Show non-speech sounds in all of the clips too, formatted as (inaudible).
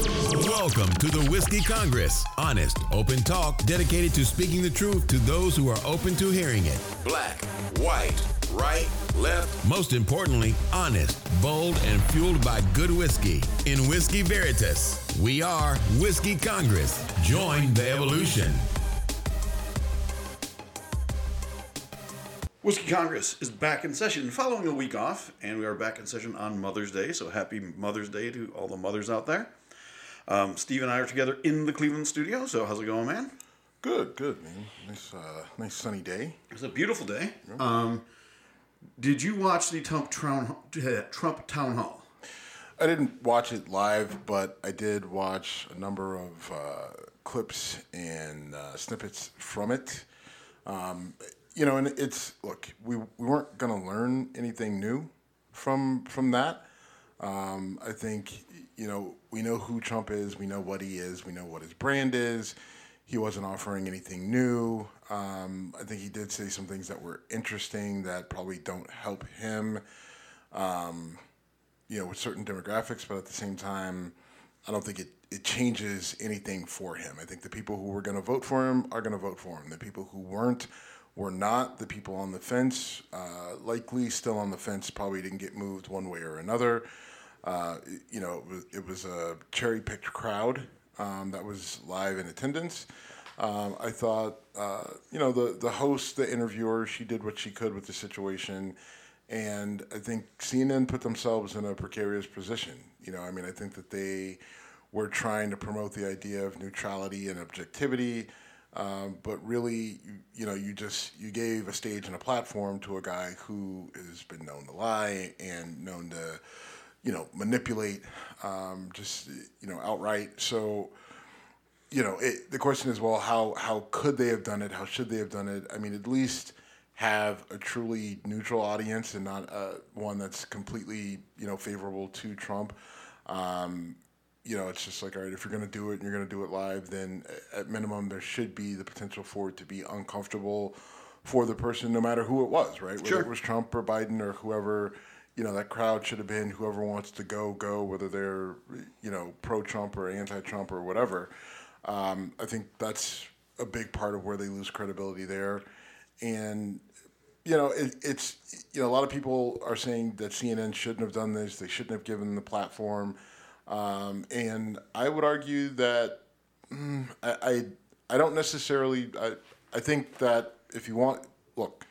Welcome to the Whiskey Congress. Honest, open talk dedicated to speaking the truth to those who are open to hearing it. Black, white, right, left. Most importantly, honest, bold, and fueled by good whiskey. In Whiskey Veritas, we are Whiskey Congress. Join the evolution. Whiskey Congress is back in session following a week off, and we are back in session on Mother's Day. So happy Mother's Day to all the mothers out there. Um, Steve and I are together in the Cleveland studio. So how's it going, man? Good, good, man. Nice, uh, nice sunny day. It's a beautiful day. Um, did you watch the Trump town, (laughs) Trump town hall? I didn't watch it live, but I did watch a number of uh, clips and uh, snippets from it. Um, you know, and it's look, we we weren't gonna learn anything new from from that. Um, I think you know we know who Trump is, we know what he is, we know what his brand is. He wasn't offering anything new. Um, I think he did say some things that were interesting that probably don't help him. Um, you know, with certain demographics, but at the same time, I don't think it, it changes anything for him. I think the people who were going to vote for him are going to vote for him. The people who weren't were not. The people on the fence, uh, likely still on the fence, probably didn't get moved one way or another. Uh, you know, it was, it was a cherry picked crowd um, that was live in attendance. Um, I thought, uh, you know, the, the host, the interviewer, she did what she could with the situation. And I think CNN put themselves in a precarious position. You know, I mean, I think that they were trying to promote the idea of neutrality and objectivity. Um, but really, you, you know, you just you gave a stage and a platform to a guy who has been known to lie and known to, you know, manipulate, um, just you know, outright. So, you know, it, the question is, well, how how could they have done it? How should they have done it? I mean, at least have a truly neutral audience and not uh, one that's completely, you know, favorable to Trump. Um, you know, it's just like, all right, if you're going to do it and you're going to do it live, then at minimum there should be the potential for it to be uncomfortable for the person, no matter who it was, right? Whether it was Trump or Biden or whoever, you know, that crowd should have been whoever wants to go, go, whether they're, you know, pro Trump or anti Trump or whatever. Um, I think that's a big part of where they lose credibility there. And you know, it, it's you know a lot of people are saying that CNN shouldn't have done this. They shouldn't have given the platform, um, and I would argue that mm, I, I I don't necessarily. I I think that if you want, look,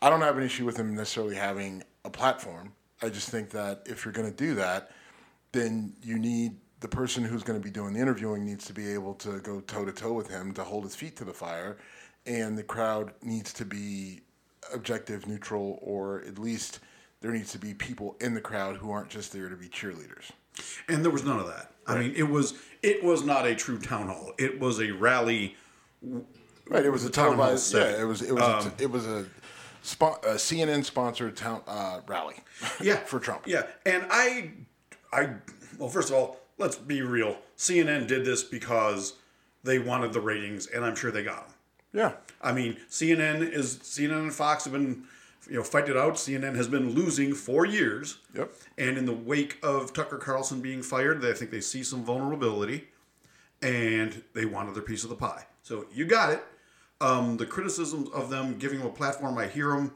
I don't have an issue with him necessarily having a platform. I just think that if you're going to do that, then you need the person who's going to be doing the interviewing needs to be able to go toe to toe with him to hold his feet to the fire, and the crowd needs to be objective, neutral, or at least there needs to be people in the crowd who aren't just there to be cheerleaders. And there was none of that. I mean, it was it was not a true town hall. It was a rally. Right. It was a town hall televised. Yeah. It was. It was. a, um, it was a, spo- a CNN sponsored town uh, rally. (laughs) Yeah, for Trump. Yeah, and I, I well, first of all, let's be real. CNN did this because they wanted the ratings, and I'm sure they got them. Yeah. I mean, CNN is CNN and Fox have been, you know, fight it out. CNN has been losing for years. Yep. And in the wake of Tucker Carlson being fired, I think they see some vulnerability, and they wanted their piece of the pie. So you got it. Um, the criticisms of them giving him a platform, I hear them,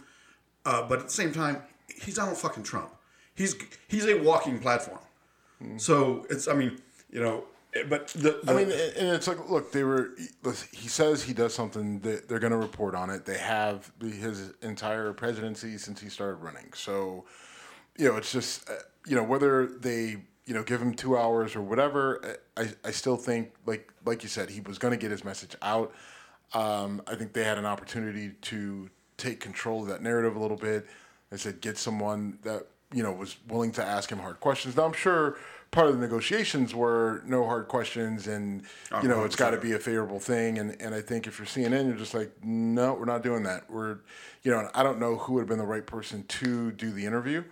uh, but at the same time, he's Donald fucking Trump. He's he's a walking platform. So it's, I mean, you know, but the, the I mean, and it's like, look, they were. He says he does something. That they're going to report on it. They have his entire presidency since he started running. So, you know, it's just, uh, you know, whether they, you know, give him two hours or whatever. uh, I, I still think, like, like you said, he was going to get his message out. Um, I think they had an opportunity to take control of that narrative a little bit. I said, get someone that you know was willing to ask him hard questions. Now I'm sure part of the negotiations were no hard questions, and you know it's got to be a favorable thing. And and I think if you're CNN, you're just like, no, we're not doing that. We're, you know, I don't know who would have been the right person to do the interview,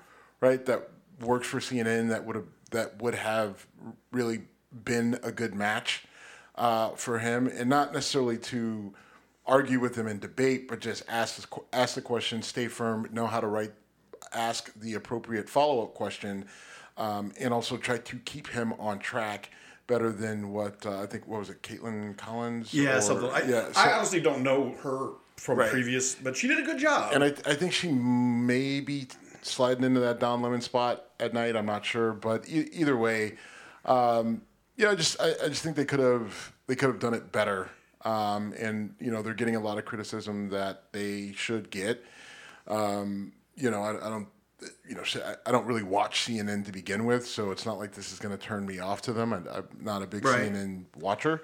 right? That works for CNN. That would have that would have really been a good match uh, for him, and not necessarily to argue with him and debate, but just ask ask the question, stay firm, know how to write, ask the appropriate follow up question, um, and also try to keep him on track better than what uh, I think. What was it, Kaitlan Collins? Yeah, Or- something. I, yeah, I honestly don't know her from Right. previous, but she did a good job. and I, I think she may be sliding into that Don Lemon spot at night. I'm not sure, but e- either way, um, you know, I just I, I just think they could have they could have done it better. Um, and you know, they're getting a lot of criticism that they should get. Um, you know, I, I don't. You know, I- don't really watch CNN to begin with, so it's not like this is going to turn me off to them. I, I'm not a big Right. CNN watcher.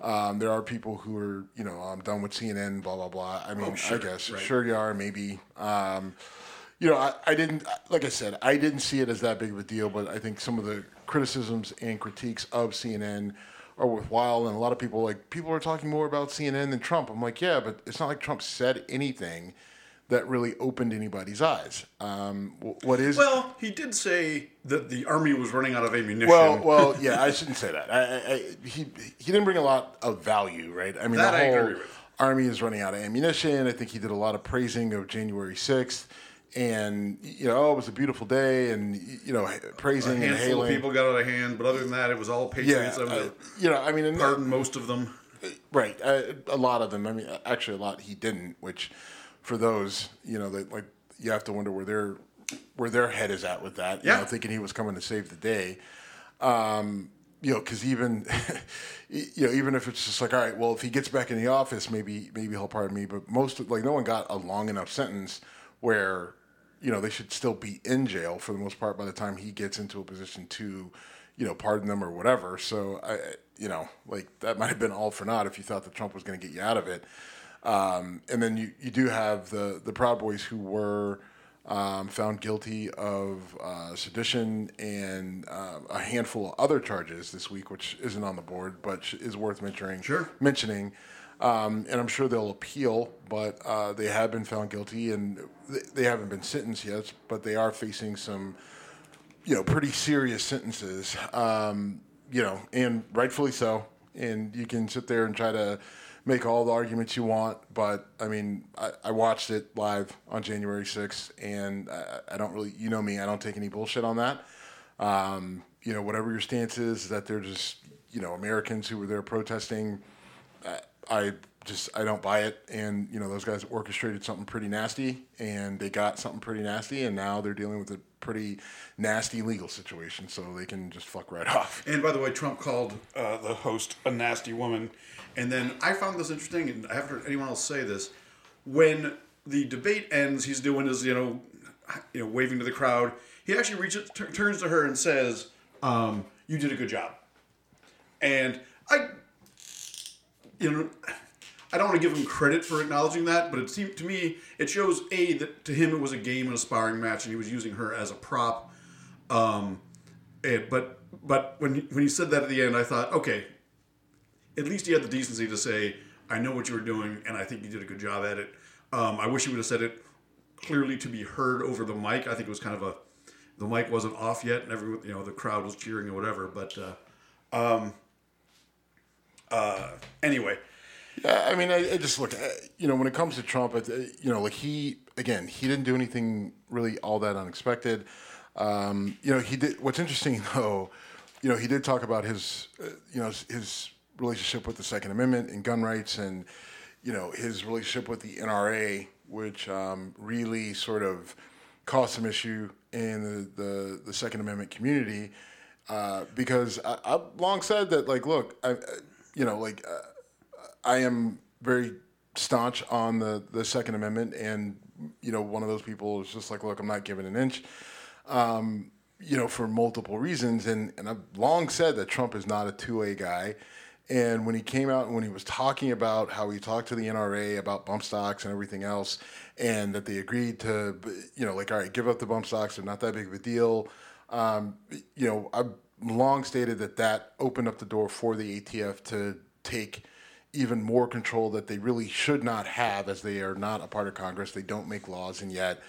Um, there are people who are, you know, I'm done with CNN, blah blah blah. I mean, Oh, sure, I guess right. sure you are, maybe. Um, you know, I, I didn't, like I said, I didn't see it as that big of a deal, but I think some of the criticisms and critiques of CNN are worthwhile. And a lot of people, like, people are talking more about CNN than Trump. I'm like, yeah, but it's not like Trump said anything that really opened anybody's eyes. Um, what is. well, he did say that the army was running out of ammunition. well, (laughs) well, yeah, I shouldn't say that. I, I, I, he he didn't bring a lot of value, right? I mean, That the I whole with. army is running out of ammunition. I think he did a lot of praising of January sixth, and you know, oh, it was a beautiful day, and you know, a praising and handful of hailing. people got out of hand, but other than that, it was all yeah, patriots. I uh, you know, I mean, pardon most of them. Right. Uh, a lot of them. I mean, actually, a lot he didn't. Which, for those, you know, that like you have to wonder where their where their head is at with that. You Yeah. know, thinking he was coming to save the day. Um, you know, because even, (laughs) you know, even if it's just like, all right, well, if he gets back in the office, maybe maybe he'll pardon me. But most of, like no one got a long enough sentence where, you know, they should still be in jail for the most part by the time he gets into a position to, you know, pardon them or whatever. So I, you know, like that might have been all for naught if you thought that Trump was going to get you out of it. Um, and then you, you do have the the Proud Boys who were um, found guilty of uh, sedition and uh, a handful of other charges this week, which isn't on the board, but is worth mentioning. Sure. Mentioning, um, and I'm sure they'll appeal, but uh, they have been found guilty, and th- they haven't been sentenced yet, but they are facing some, you know, pretty serious sentences. Um, you know, and rightfully so. And you can sit there and try to make all the arguments you want, but I mean, I, I watched it live on January 6th, and I, I don't really, you know me, I don't take any bullshit on that. Um, you know, whatever your stance is, that they're just, you know, Americans who were there protesting. I just, I don't buy it. And, you know, those guys orchestrated something pretty nasty, and they got something pretty nasty, and now they're dealing with a pretty nasty legal situation, so they can just fuck right (laughs) off. And by the way, Trump called uh, the host a nasty woman. And then I found this interesting, and I haven't heard anyone else say this. When the debate ends, he's doing his, you know, you know, waving to the crowd. He actually reaches, t- turns to her and says, um, "You did a good job." And I, you know, I don't want to give him credit for acknowledging that, but it seemed to me it shows a that to him it was a game and a sparring match, and he was using her as a prop. Um, and, but but when he, when he said that at the end, I thought, okay, at least he had the decency to say, "I know what you were doing, and I think you did a good job at it." Um, I wish he would have said it clearly to be heard over the mic. I think it was kind of a the mic wasn't off yet, and everyone, you know, the crowd was cheering or whatever. But uh, um, uh, anyway, Yeah, I mean, I, I just look, uh, you know, when it comes to Trump, it, uh, you know, like he, again, he didn't do anything really all that unexpected. Um, you know, he did, what's interesting (laughs) though, you know, he did talk about his, uh, you know, his, relationship with the Second Amendment and gun rights and, you know, his relationship with the NRA, which um, really sort of caused some issue in the, the, the Second Amendment community. Uh, because I, I've long said that, like, look, I- you know, like, uh, I am very staunch on the, the Second Amendment, and you know, one of those people is just like, look, I'm not giving an inch, um, you know, for multiple reasons, and and I've long said that Trump is not a two A guy, and when he came out and when he was talking about how he talked to the NRA about bump stocks and everything else, and that they agreed to, you know, like, all right, give up the bump stocks, they're not that big of a deal. Um, you know, I've long stated that that opened up the door for the ATF to take even more control that they really should not have as they are not a part of Congress. They don't make laws, and yet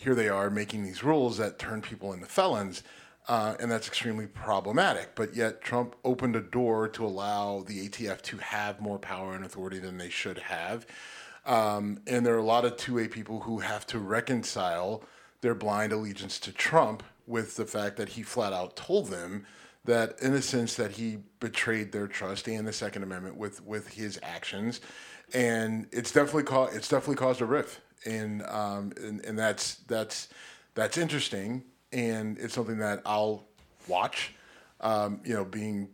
here they are making these rules that turn people into felons. Uh, and that's extremely problematic. But yet, Trump opened a door to allow the ATF to have more power and authority than they should have. Um, and there are a lot of 2A people who have to reconcile their blind allegiance to Trump with the fact that he flat out told them that in a sense that he betrayed their trust and the Second Amendment with with his actions, and it's definitely caused it's definitely caused a rift, and um, and, and that's that's that's interesting, and it's something that I'll watch. Um, you know, being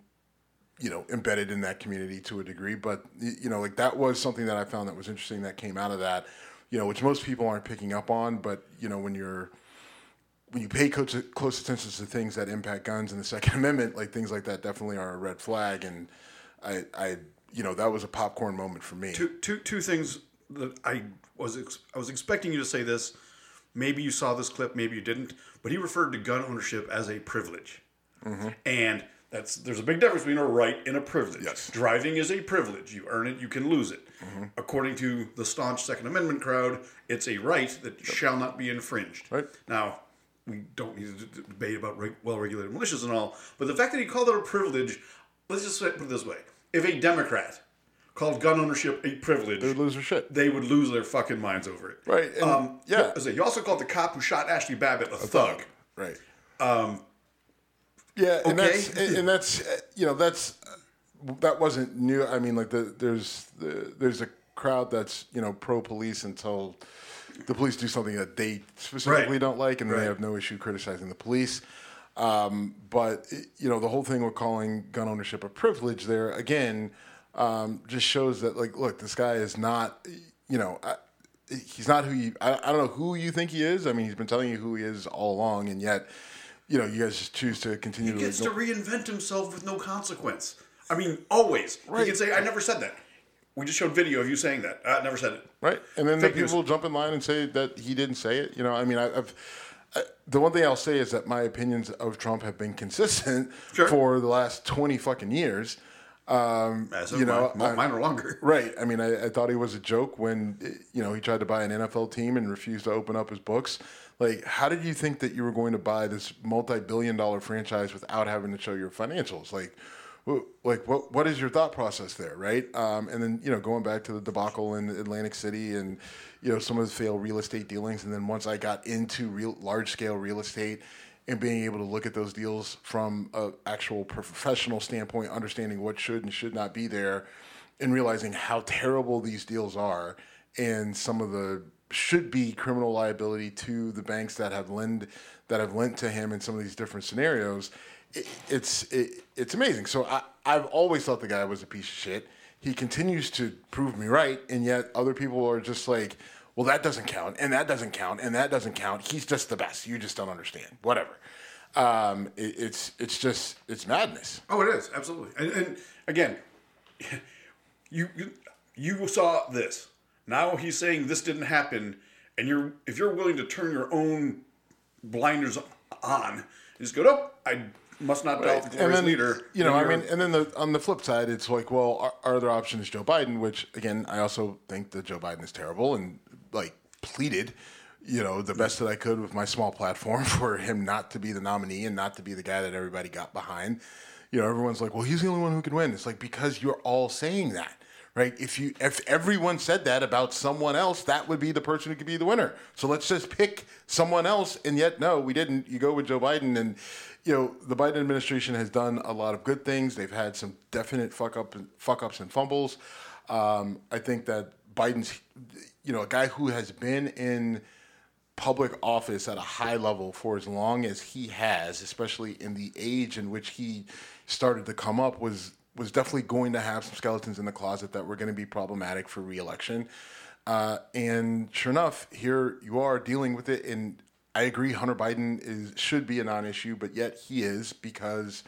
you know embedded in that community to a degree, but you know, like that was something that I found that was interesting that came out of that. You know, which most people aren't picking up on, but you know, when you're when you pay close, close attention to things that impact guns and the (laughs) Second Amendment, like things like that, definitely are a red flag. And I, I, you know, that was a popcorn moment for me. two, two, two things that I was ex- I was expecting you to say this. Maybe you saw this clip, maybe you didn't. But he referred to gun ownership as a privilege, mm-hmm. and that's there's a big difference between a right and a privilege. Yes. Driving is a privilege. You earn it, you can lose it. Mm-hmm. According to the staunch Second Amendment crowd, it's a right that shall not be infringed. Right. Now, we don't need to d- debate about reg- well-regulated militias and all, but the fact that he called it a privilege, let's just put it this way: if a Democrat called gun ownership a privilege, They would lose their shit. they would lose their fucking minds over it. Right, and- um, yeah. You also called the cop who shot Ashli Babbitt a, thug. Right. Um, yeah, and okay. that's and and that's uh, you know that's uh, that wasn't new. I mean, like the there's the, there's a crowd that's you know pro police until the police do something that they specifically Right. don't like, and Right. they have no issue criticizing the police. Um, but you know, the whole thing with calling gun ownership a privilege there again um, just shows that like, look, this guy is not, you know. I, He's not who you. I, I don't know who you think he is. I mean, he's been telling you who he is all along, and yet, you know, you guys just choose to continue He to. gets to reinvent himself with no consequence. I mean, always. He can say, I never said that. We just showed video of you saying that. I never said it. Right, and then Fake the news. people jump in line and say that he didn't say it. You know, I mean, I, I've I, the one thing I'll say is that my opinions of Trump have been consistent Sure. for the last twenty fucking years. Um, As of you know, mine, mine are longer. Right. I mean, I, I thought he was a joke when you know he tried to buy an NFL team and refused to open up his books. Like, how did you think that you were going to buy this multi-billion-dollar franchise without having to show your financials? Like, like what what is your thought process there, right? Um, and then you know, going back to the debacle in Atlantic City and you know some of the failed real estate dealings, and then once I got into real large-scale real estate and being able to look at those deals from a actual professional standpoint, understanding what should and should not be there, and realizing how terrible these deals are, and some of the should be criminal liability to the banks that have lend that have lent to him in some of these different scenarios. It, it's it, it's amazing. So I, I've always thought the guy was a piece of shit. He continues to prove me right, and yet other people are just like, well, that doesn't count, and that doesn't count, and that doesn't count. He's just the best. You just don't understand. Whatever. Um, it, it's it's just it's madness. Oh, it is absolutely. And, and again, (laughs) you, you you saw this. Now he's saying this didn't happen, and you're if you're willing to turn your own blinders on, just go, oh, I must not doubt the and then leader. you know, I mean, and then the, on the flip side, it's like, well, our, our other option is Joe Biden, which again, I also think that Joe Biden is terrible and like pleaded, you know, the best that I could with my small platform (laughs) for him not to be the nominee and not to be the guy that everybody got behind. You know, everyone's like, well, he's the only one who can win. It's like because you're all saying that. Right. If you if everyone said that about someone else, that would be the person who could be the winner. So let's just pick someone else. And yet, no, we didn't. You go with Joe Biden, and you know the Biden administration has done a lot of good things. They've had some definite fuck up fuck ups and fumbles. Um, I think that Biden's, you know, a guy who has been in public office at a high level for as long as he has, especially in the age in which he started to come up, was was definitely going to have some skeletons in the closet that were going to be problematic for reelection. Uh, and sure enough, here you are dealing with it. And I agree, Hunter Biden is should be a non-issue, but yet he is because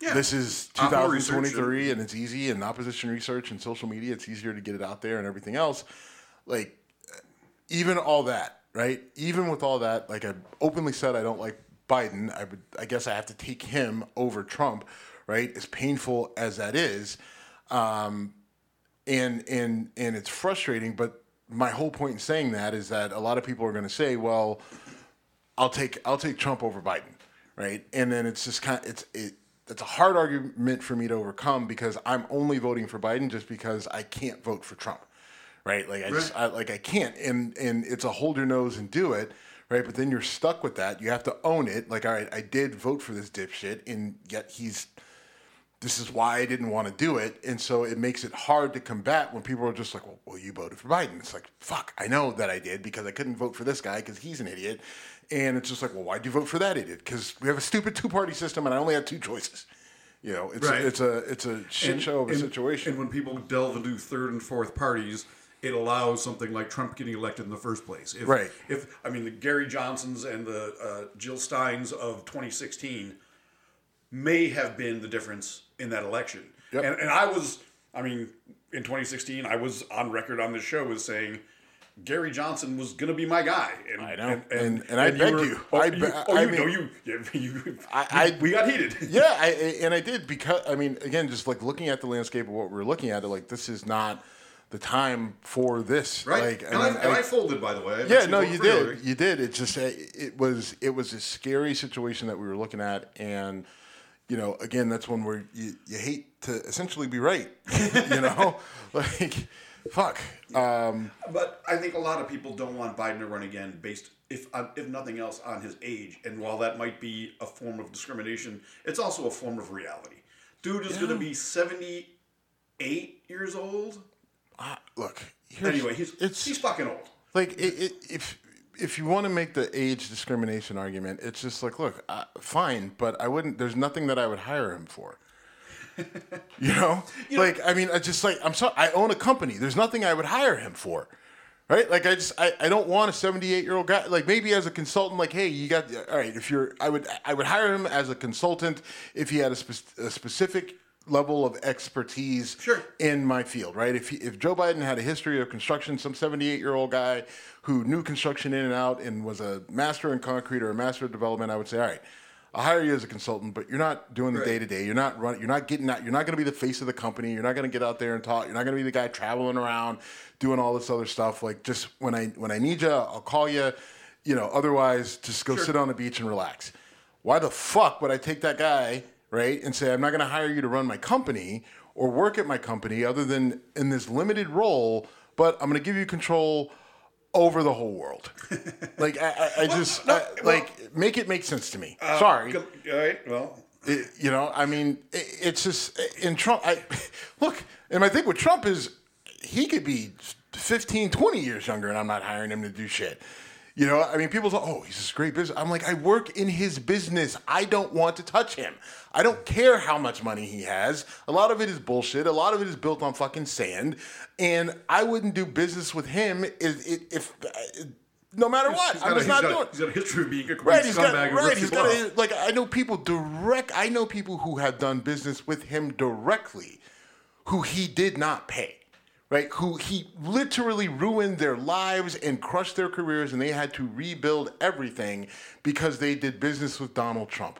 Yeah. this is 2023 and it's easy and opposition research and social media. It's easier to get it out there and everything else. Like even all that, right? Even with all that, like I openly said, I don't like Biden. I would, I guess, I have to take him over Trump, right? As painful as that is, um, and and and it's frustrating. But my whole point in saying that is that a lot of people are going to say, well, I'll take I'll take Trump over Biden, right? And then it's just kind of it's it. It's a hard argument for me to overcome because I'm only voting for Biden just because I can't vote for Trump, right? Like I just I, like I can't, and and it's a hold your nose and do it right? But then you're stuck with that. You have to own it. Like, all right, I did vote for this dipshit, and yet he's. This is why I didn't want to do it, and so it makes it hard to combat when people are just like, "Well, well you voted for Biden." It's like, "Fuck, I know that I did because I couldn't vote for this guy because he's an idiot," and it's just like, "Well, why'd you vote for that idiot?" Because we have a stupid two-party system, and I only had two choices. You know, it's Right. a, it's a it's a shit And- show of a and- situation. And when people delve into third and fourth parties, it allows something like Trump getting elected in the first place. If, Right. If I mean the Gary Johnsons and the uh, Jill Steins of 2016 may have been the difference in that election. Yep. And, and I was, I mean, in 2016, I was on record on this show as saying. Gary Johnson was gonna be my guy. And, I know. And- and I begged you. Oh, I you, oh, I you know mean- you. You, (laughs) you, I- I- we got heated. (laughs) yeah, I, and I did because I mean, again, just like looking at the landscape of what we're looking at, like this is not the time for this. Right. Like, and, I, mean, and I, I- folded, by the way. I yeah, no, you did, Hillary. you did. It just it was it was a scary situation that we were looking at, and you know, again, that's when we're you, you hate to essentially be right, (laughs) you know, (laughs) like fuck. Um, But I think a lot of people don't want Biden to run again, based if uh, if nothing else on his age. And while that might be a form of discrimination, it's also a form of reality. Dude is going to be seventy eight years old. look, Anyway, he's it's he's fucking old. like it, it, if if you want to make the age discrimination argument, it's just like, look, uh, fine, but I wouldn't. There's nothing that I would hire him for. (laughs) you know, like I mean, I just like I'm sorry. I own a company. There's nothing I would hire him for. Right, like I just I, I don't want a 78 year old guy. Like maybe as a consultant, like hey, you got all right. If you're, I would I would hire him as a consultant if he had a, spe- a specific level of expertise Sure. in my field, right? If he, if Joe Biden had a history of construction, some 78 year old guy who knew construction in and out and was a master in concrete or a master of development, I would say, all right, I'll hire you as a consultant, but you're not doing the day to day. You're not running. You're not getting out. You're not going to be the face of the company. You're not going to get out there and talk. You're not going to be the guy traveling around doing all this other stuff. Like just when I when I need you, I'll call you. You know, otherwise, just go sit on the beach and relax. Why the fuck would I take that guy, right, and say, I'm not going to hire you to run my company or work at my company other than in this limited role, but I'm going to give you control over the whole world? (laughs) like, I, I, I just, no, I- well- like, make it make sense to me. Uh, Sorry. All right. Well, It- you know, I mean, it, it's just in Trump. I (laughs) look, and I think with Trump is he could be 15, 20 years younger, and I'm not hiring him to do shit. You know, I mean, people say, "Oh, he's this great business." I'm like, I work in his business. I don't want to touch him. I don't care how much money he has. A lot of it is bullshit. A lot of it is built on fucking sand, and I wouldn't do business with him if, if, if no matter what. he's I'm a, just he's, not got, doing. a- he's got a history of being a Right, he's got right. He's got a, like I know people direct. I know people who have done business with him directly, who he did not pay, right? Who he literally ruined their lives and crushed their careers, and they had to rebuild everything because they did business with Donald Trump.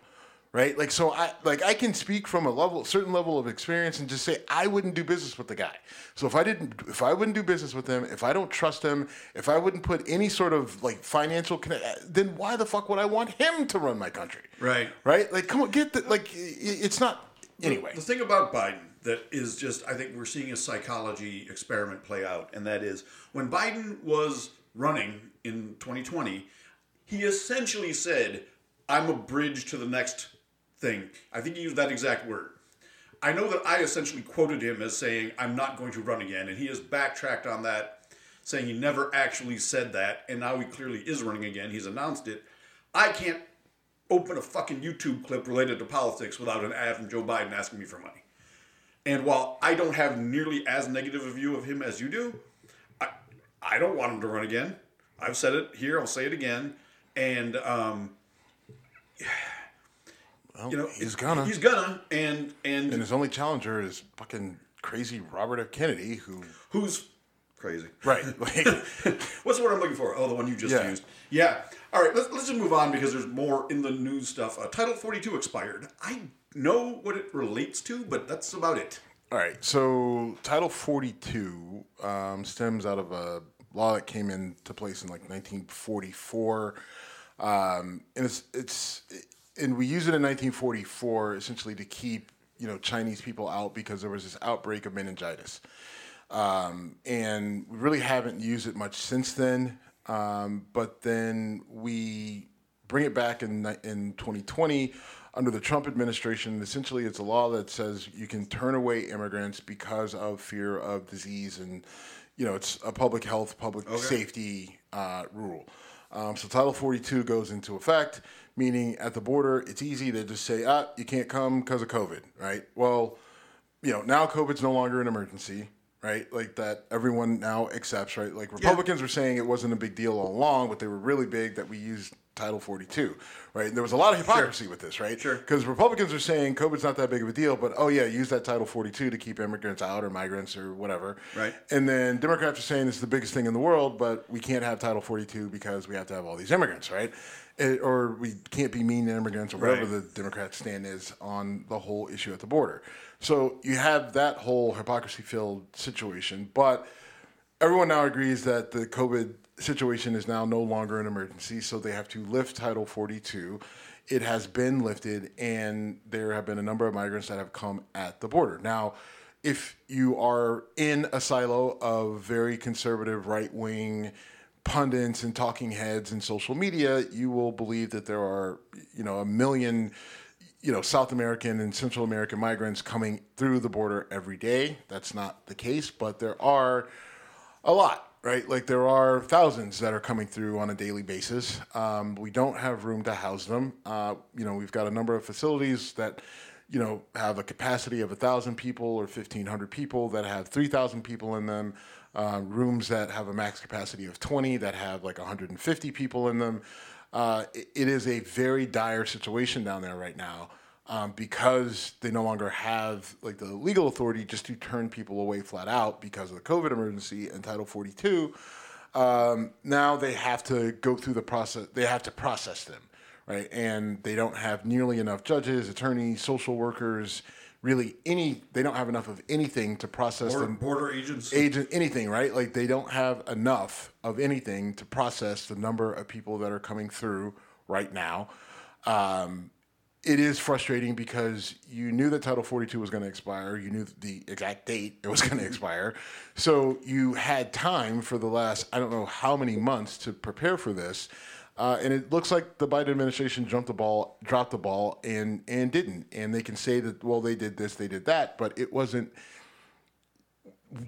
Right, like so, I like I can speak from a level, certain level of experience, and just say I wouldn't do business with the guy. So if I didn't, if I wouldn't do business with him, if I don't trust him, if I wouldn't put any sort of like financial connect, uh, then why the fuck would I want him to run my country? Right. right. Like, come on, get the like. It's not anyway. The thing about Biden that is just, I think we're seeing a psychology experiment play out, and that is when Biden was running in 2020, he essentially said, I'm a bridge to the next thing. I think he used that exact word. I know that I essentially quoted him as saying, I'm not going to run again, and he has backtracked on that, saying he never actually said that, and now he clearly is running again. He's announced it. I can't open a fucking YouTube clip related to politics without an ad from Joe Biden asking me for money. And while I don't have nearly as negative a view of him as you do, I, I don't want him to run again. I've said it here, I'll say it again. And, um, you know, he's gonna. He's gonna. And, and, and his only challenger is fucking crazy Robert F. Kennedy, who who's crazy? right, (laughs) like (laughs) What's the word I'm looking for? Oh, the one you just Yeah. used. Yeah. All right, let's, let's just move on because there's more in the news stuff. Uh, Title 42 expired. I know what it relates to, but that's about it. All right. So Title 42 um, stems out of a law that came into place in like 1944, um, and it's it's and we use it in 1944 essentially to keep you know Chinese people out because there was this outbreak of meningitis, um, and we really haven't used it much since then. um, but then we bring it back in in 2020 under the Trump administration. Essentially, it's a law that says you can turn away immigrants because of fear of disease, and you know it's a public health, public safety uh, rule. Um, so Title 42 goes into effect, meaning at the border, it's easy to just say, ah, you can't come because of COVID, right? Well, you know, now COVID's no longer an emergency, right? Like that everyone now accepts, right? Like Republicans were saying it wasn't a big deal all along, but they were really big that we used Title 42, right? And there was a lot of hypocrisy with this, right? Sure. Because Republicans are saying COVID's not that big of a deal, but oh yeah, use that Title 42 to keep immigrants out or migrants or whatever. Right. And then Democrats are saying it's the biggest thing in the world, but we can't have Title 42 because we have to have all these immigrants, right? It- or we can't be mean to immigrants or whatever Right. the Democrat stand is on the whole issue at the border. So you have that whole hypocrisy filled situation, but everyone now agrees that the COVID situation is now no longer an emergency, so they have to lift Title 42. It has been lifted, and there have been a number of migrants that have come at the border. Now, if you are in a silo of very conservative right wing pundits and talking heads and social media, you will believe that there are, you know, a million, you know, South American and Central American migrants coming through the border every day. That's not the case, but there are a lot, right? Like there are thousands that are coming through on a daily basis. Um, we don't have room to house them. Uh, you know, we've got a number of facilities that, you know, have a capacity of a thousand people or fifteen hundred people that have three thousand people in them. Uh, rooms that have a max capacity of twenty that have like 150 people in them. Uh, it- it is a very dire situation down there right now um, because they no longer have like the legal authority just to turn people away flat out because of the COVID emergency and Title 42. Um, now they have to go through the process. They have to process them, right? And they don't have nearly enough judges, attorneys, social workers, really any. They don't have enough of anything to process Border, them border agents. agent anything right like they don't have enough of anything to process the number of people that are coming through right now um, it is frustrating because you knew that title 42 was going to expire you knew the exact date it was going to expire so you had time for the last i don't know how many months to prepare for this uh, and it looks like the Biden administration jumped the ball, dropped the ball, and and didn't. And they can say that well, they did this, they did that, but it wasn't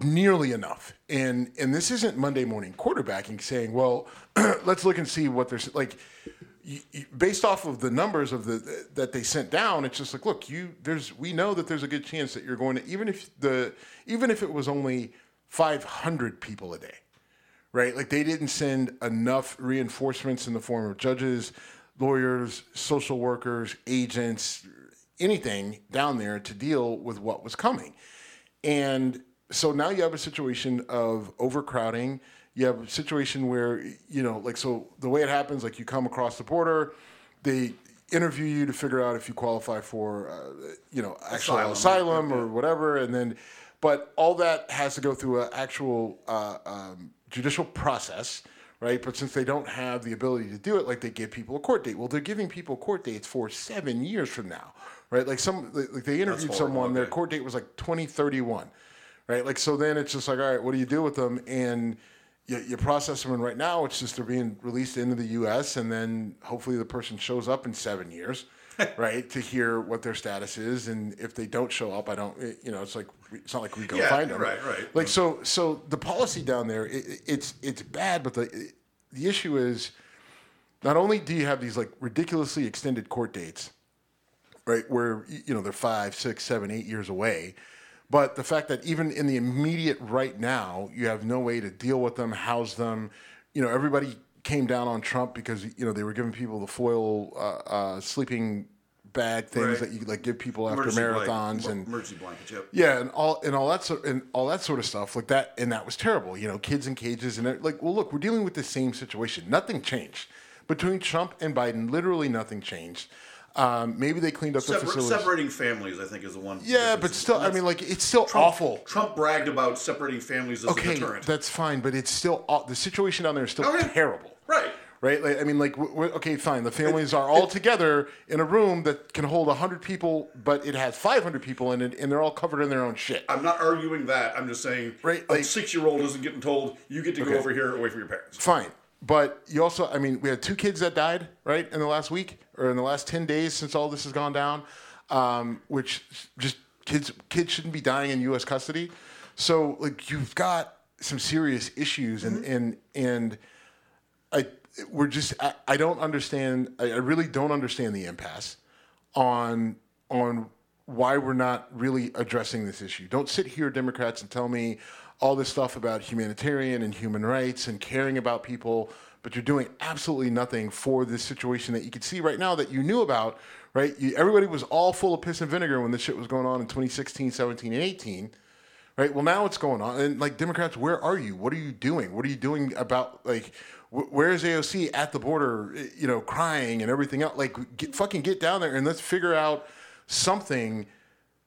nearly enough. And and this isn't Monday morning quarterbacking saying, well, (clears throat) let's look and see what there's like. Based off of the numbers of the that they sent down, it's just like, look, you there's we know that there's a good chance that you're going to even if the even if it was only 500 people a day, right? Like they didn't send enough reinforcements in the form of judges, lawyers, social workers, agents, anything down there to deal with what was coming. And so now you have a situation of overcrowding. You have a situation where, you know, like, so the way it happens, like you come across the border, they interview you to figure out if you qualify for, uh, you know, actual Asylum. asylum, or whatever. And then, but all that has to go through an actual uh, um, judicial process. Right, but since they don't have the ability to do it, like they give people a court date. Well, they're giving people court dates for seven years from now, right? Like some, like they interviewed someone, their court date was like 2031 right? Like, so then it's just like, all right, what do you do with them? And you, you process them, and right now it's just they're being released into the U.S., and then hopefully the person shows up in seven years, (laughs) right, to hear what their status is. And if they don't show up, I don't, it- you know, it's like it's not like we go Yeah, find them, right, right. Like, so, so the policy down there, it, it- it's it's bad, but the the issue is not only do you have these like ridiculously extended court dates, right? Where you know they're five, six, seven, eight years away. But the fact that even in the immediate right now, you have no way to deal with them, house them. You know, everybody came down on Trump because you know they were giving people the foil uh, uh, sleeping bag things Right. that you like give people after Emergency blanket- marathons and emergency blankets. Yep. yeah, and all and all that sort and all that sort of stuff like that, and that was terrible. You know, kids in cages and like, well, look, we're dealing with the same situation. Nothing changed between Trump and Biden. Literally, nothing changed. Um, maybe they cleaned up the facilities. separating families, I think, is the one. yeah, but still, I mean, like, it's still Trump, awful. Trump bragged about separating families as a Okay, deterrent. that's fine, but it's still aw- the situation down there is still Oh, yeah. terrible. right. Right? Like, I mean, like, w- w- okay, fine. The families are all together in a room that can hold 100 people, but it has 500 people in it, and they're all covered in their own shit. I'm not arguing that. I'm just saying Right, a six year old isn't getting told you get to go over here away from your parents. Fine. But you also, I mean, we had two kids that died, right, in the last week or in the last 10 days since all this has gone down, um, which just kids kids shouldn't be dying in U.S. custody. So, like, you've got some serious issues, and and and I we're just I, I don't understand. I, I really don't understand the impasse on on why we're not really addressing this issue. Don't sit here, Democrats, and tell me all this stuff about humanitarian and human rights and caring about people, but you're doing absolutely nothing for this situation that you could see right now that you knew about, right? You, everybody was all full of piss and vinegar when this shit was going on in 2016, 17, and 18. Right. Well, now it's going on, and like Democrats, where are you? What are you doing? What are you doing about like? Wh- where's AOC at the border? You know, crying and everything else. Like, get, fucking get down there and let's figure out something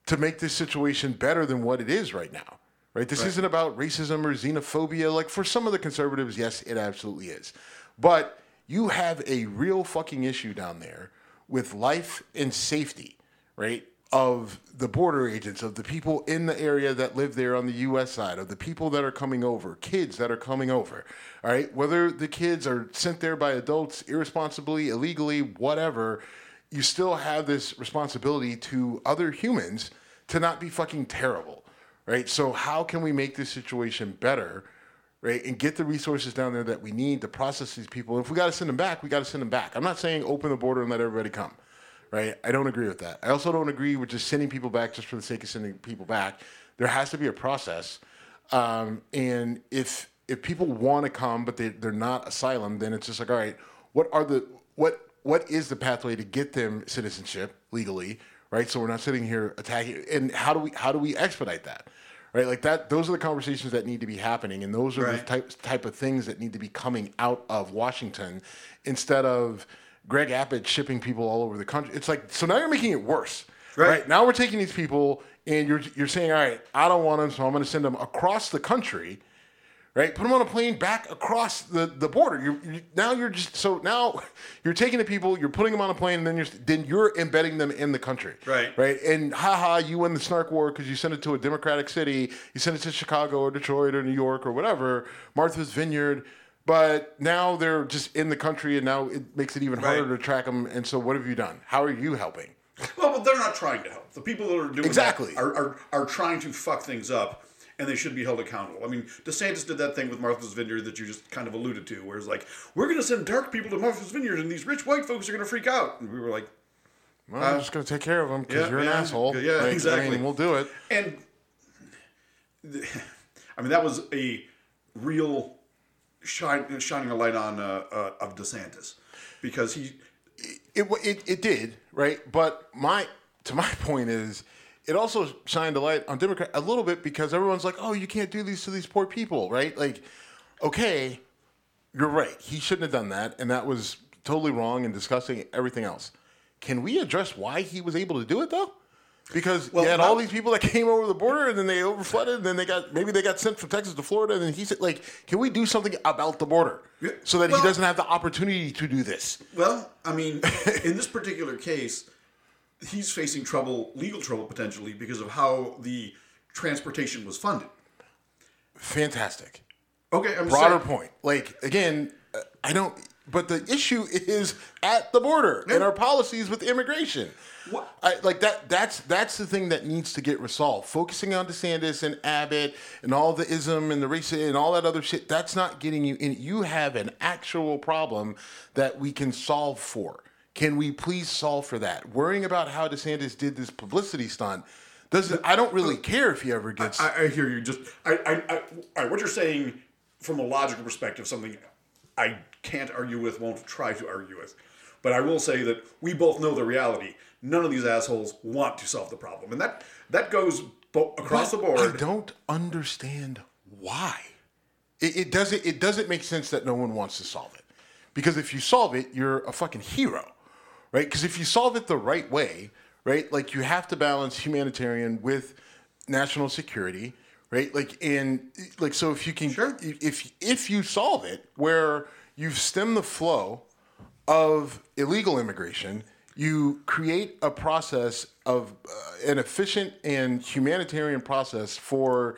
to make this situation better than what it is right now. Right? This isn't about racism or xenophobia. Like for some of the conservatives, yes, it absolutely is. But you have a real fucking issue down there with life and safety, right? Of the border agents, of the people in the area that live there on the US side, of the people that are coming over, kids that are coming over. All right. Whether the kids are sent there by adults irresponsibly, illegally, whatever, you still have this responsibility to other humans to not be fucking terrible, right? So how can we make this situation better, right? And get the resources down there that we need to process these people. If we got to send them back, we got to send them back. I'm not saying open the border and let everybody come, right? I don't agree with that. I also don't agree with just sending people back just for the sake of sending people back. There has to be a process, um, and if if people want to come but they they're not asylum, then it's just like all right, what are the what what is the pathway to get them citizenship legally, right? So we're not sitting here attacking. And how do we how do we expedite that, right? Like that. Those are the conversations that need to be happening, and those are the type type of things that need to be coming out of Washington instead of Greg Abbott shipping people all over the country. It's like so now you're making it worse, Right. right? Now we're taking these people and you're you're saying, all right, I don't want them, so I'm going to send them across the country right? Put them on a plane back across the, the border. You're, you now you're just so now (laughs) you're taking the people, you're putting them on a plane, and then you're then you're embedding them in the country, Right. Right, and haha, you win the snark war because you send it to a Democratic city, you send it to Chicago or Detroit or New York or whatever, Martha's Vineyard. But now they're just in the country, and now it makes it even harder to track them. And so, what have you done? How are you helping? Well, but they're not trying to help. The people that are doing Exactly. are, are, are trying to fuck things up, and they should be held accountable. I mean, DeSantis did that thing with Martha's Vineyard that you just kind of alluded to, where it's like, we're going to send dark people to Martha's Vineyard, and these rich white folks are going to freak out. And we were like, Well, I'm just going to take care of them because yeah, you're an yeah, asshole. yeah, Like, exactly. I mean, we'll do it. and I mean, that was a real shine, shining a light on uh, uh, of DeSantis because he It, it it did right, but my to my (laughs) point is, it also shined a light on Democrat a little bit because everyone's like, oh, you can't do these to these poor people, right? Like, okay, you're right. He shouldn't have done that, and that was totally wrong and disgusting. Everything else. Can we address why he was able to do it though? Because Well, you had all these people that (laughs) came over the border and then they overflooded and then they got maybe they got sent from Texas to Florida and then he said like, can we do something about the border so that well- he doesn't have the opportunity to do this? Well, I mean, in this particular case, he's facing trouble, legal trouble potentially, because of how the transportation was funded. Fantastic. Okay, I'm broader saying, point. Like again, uh, I don't. But the issue is at the border and our policies with immigration. What- I, like that. That's that's the thing that needs to get resolved. Focusing on DeSantis and Abbott and all the ism and the racism and all that other shit. That's not getting you in. You have an actual problem that we can solve for. Can we please solve for that? Worrying about how DeSantis did this publicity stunt doesn't. I don't really care if he ever gets. I, I hear you. Just, I, I, I, what you're saying from a logical perspective, something I can't argue with, won't try to argue with. But I will say that we both know the reality. None of these assholes want to solve the problem, and that that goes bo- across the board. I don't understand why. It, it doesn't. It doesn't make sense that no one wants to solve it, because if you solve it, you're a fucking hero, right? Because if you solve it the right way, right, like you have to balance humanitarian with national security, right? Like and like so, if you can, Sure. if if you solve it where you've stemmed the flow of illegal immigration, you create a process of uh, an efficient and humanitarian process for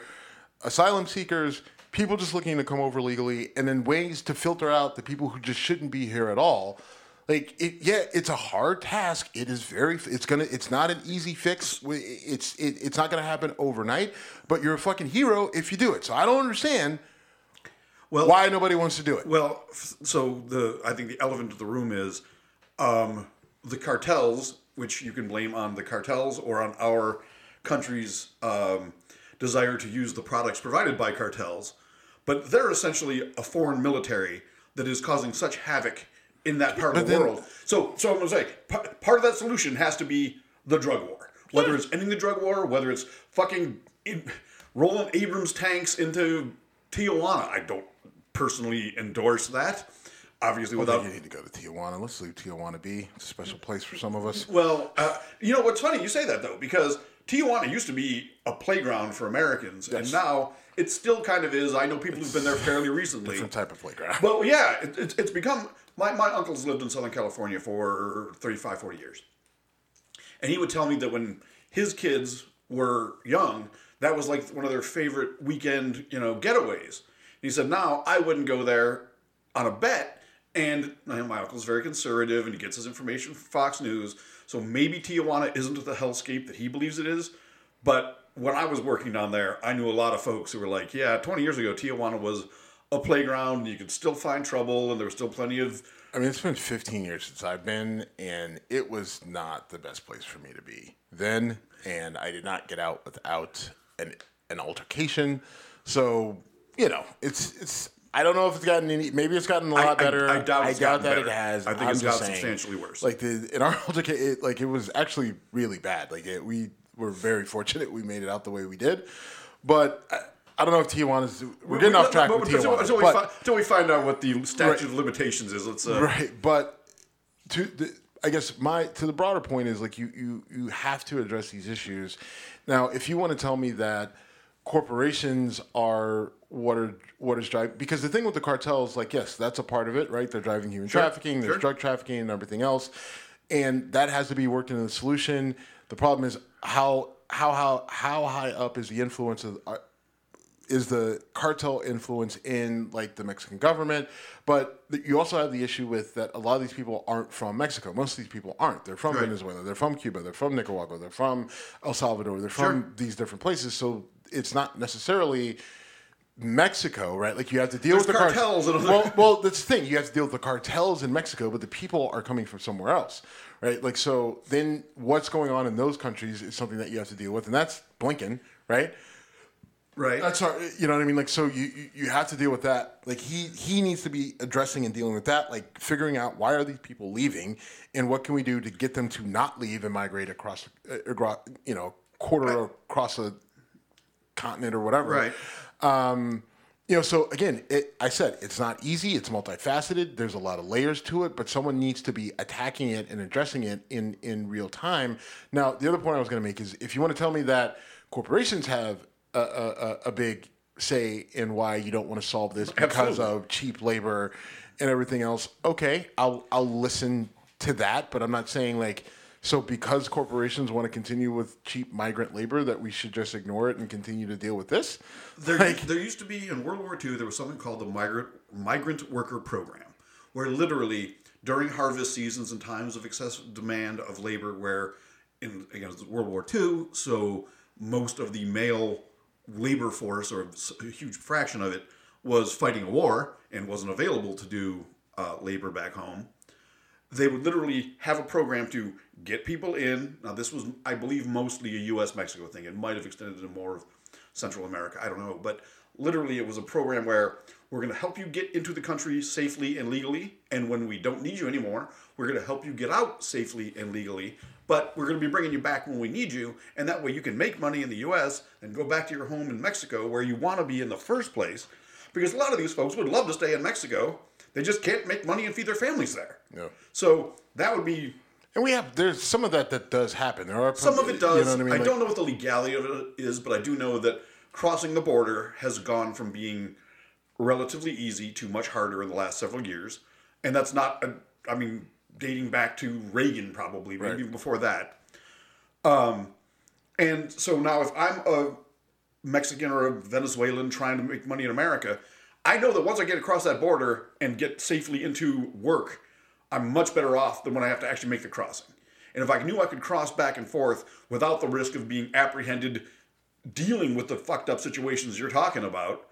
asylum seekers, people just looking to come over legally, and then ways to filter out the people who just shouldn't be here at all. Like, it, yeah, it's a hard task. It is very. It's gonna. It's not an easy fix. It's it, it's not gonna happen overnight. But you're a fucking hero if you do it. So I don't understand Well, why nobody wants to do it. Well, so the I think the elephant in the room is um, the cartels, which you can blame on the cartels or on our country's um, desire to use the products provided by cartels, but they're essentially a foreign military that is causing such havoc in that part of the then- world. So, so I'm gonna say pa- part of that solution has to be the drug war. Whether it's ending the drug war, whether it's fucking in, rolling Abrams tanks into Tijuana, I don't personally endorse that. Obviously, without you need to go to Tijuana. Let's leave Tijuana be. It's a special place for some of us. Well, uh, you know what's funny? You say that though, because Tijuana used to be a playground for Americans, and now it still kind of is. I know people who've been there fairly recently. Different type of playground. But yeah, it, it's, it's become. My, my uncle's lived in Southern California for 35, 40 years. And he would tell me that when his kids were young, that was like one of their favorite weekend, you know, getaways. He said, now I wouldn't go there on a bet. And you know, my uncle's very conservative and he gets his information from Fox News. So maybe Tijuana isn't the hellscape that he believes it is. But when I was working down there, I knew a lot of folks who were like, yeah, 20 years ago, Tijuana was a playground. And you could still find trouble and there was still plenty of. I mean, it's been 15 years since I've been, and it was not the best place for me to be then. And I did not get out without an an altercation. So you know, it's it's. I don't know if it's gotten any. Maybe it's gotten a lot I- better. I doubt it's doubt that better. it has. I think I'm it's gotten saying, substantially worse. Like the in our (laughs) altercation, it, like it was actually really bad. Like it, we were very fortunate we made it out the way we did. But I, I don't know if Tijuana's. We're getting off track But- with but Until, Tijuana. until we fi- until we find out what the statute of limitations is, let's. Uh, right but to the, i guess my to the broader point is like you you you have to address these issues now if you want to tell me that corporations are what are what is driving because the thing with the cartels like yes that's a part of it right they're driving human trafficking there's sure. drug trafficking and everything else and that has to be worked into the solution the problem is how how how how high up is the influence of uh, is the cartel influence in like the Mexican government, but you also have the issue with that a lot of these people aren't from Mexico. Most of these people aren't. They're from Right. Venezuela. They're from Cuba. They're from Nicaragua. They're from El Salvador. They're from these different places. So it's not necessarily Mexico, right? Like you have to deal There's with the cartels in other- Well, well, that's the thing. You have to deal with the cartels in Mexico, but the people are coming from somewhere else, right? Like so, then what's going on in those countries is something that you have to deal with, and that's Blinken, right? Right. That's our, you know what I mean. Like, so you you- have to deal with that. Like, he he needs to be addressing and dealing with that. Like, figuring out why are these people leaving, and what can we do to get them to not leave and migrate across, uh, you know, quarter across a continent or whatever. Right. Um, you know, so again, it, I said it's not easy. It's multifaceted. There's a lot of layers to it, but someone needs to be attacking it and addressing it in in real time. Now, the other point I was going to make is if you want to tell me that corporations have a, a, a- big say in why you don't want to solve this because Absolutely. of cheap labor and everything else, okay, I'll I'll listen to that, but I'm not saying like. So, because corporations want to continue with cheap migrant labor, that we should just ignore it and continue to deal with this? There, Like- there used to be in World War II, there was something called the migrant migrant worker program, where literally during harvest seasons and times of excessive demand of labor, where in again World War II, so most of the male labor force or a huge fraction of it was fighting a war and wasn't available to do uh, labor back home they would literally have a program to get people in. Now, this was, I believe, mostly a U.S. Mexico thing. It might have extended to more of Central America. I don't know, but literally, it was a program where we're going to help you get into the country safely and legally, and when we don't need you anymore, we're going to help you get out safely and legally. But we're going to be bringing you back when we need you, and that way you can make money in the U.S. and go back to your home in Mexico where you want to be in the first place. Because a lot of these folks would love to stay in Mexico, they just can't make money and feed their families there. Yeah. So that would be And we have there's some of that that does happen. There are some of it does. You know I mean? Like- don't know what the legality of it is, but I do know that crossing the border has gone from being relatively easy to much harder in the last several years, and that's not. A, I mean, dating back to Reagan, probably maybe Right. before that. Um, and so now, if I'm a Mexican or a Venezuelan trying to make money in America, I know that once I get across that border and get safely into work, I'm much better off than when I have to actually make the crossing. And if I knew I could cross back and forth without the risk of being apprehended dealing with the fucked up situations you're talking about,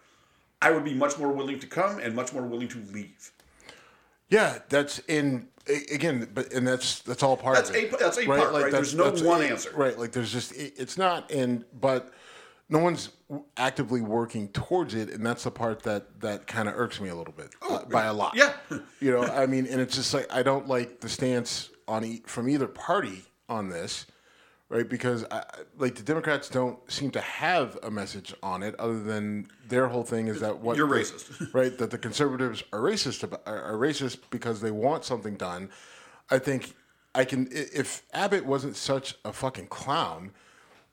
I would be much more willing to come and much more willing to leave. Yeah, that's in again, but and that's that's all part That's of it. a- that's a part, right? There's no one a- answer. right? Like there's just it, it's not in, but no one's actively working towards it, and that's the part that that kind of irks me a little bit uh, by a lot. Oh, Yeah. (laughs) you know, I mean, and it's just like I don't like the stance on e- from either party on this, right? Because I, like the Democrats don't seem to have a message on it, other than their whole thing is that what You're the- racist. (laughs) right? That the conservatives are racist about, are are racist because they want something done. I think I can if Abbott wasn't such a fucking clown,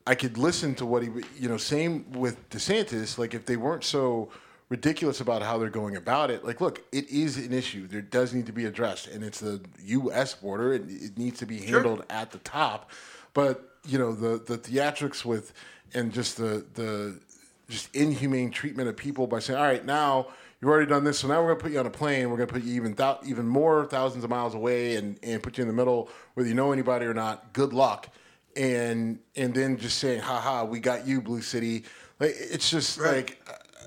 I could listen to what he would- you know. Same with DeSantis. Like if they weren't so ridiculous about how they're going about it. Like, look, it is an issue. There does need to be addressed, and it's the U.S. border. It, it needs to be handled at the top. But you know the the theatrics with and just the the just inhumane treatment of people by saying, all right, now you've already done this, so now we're going to put you on a plane. We're going to put you even thou- even more thousands of miles away and, and put you in the middle, whether you know anybody or not. Good luck. And and then just saying, ha ha, we got you, Blue City. Like it's just like,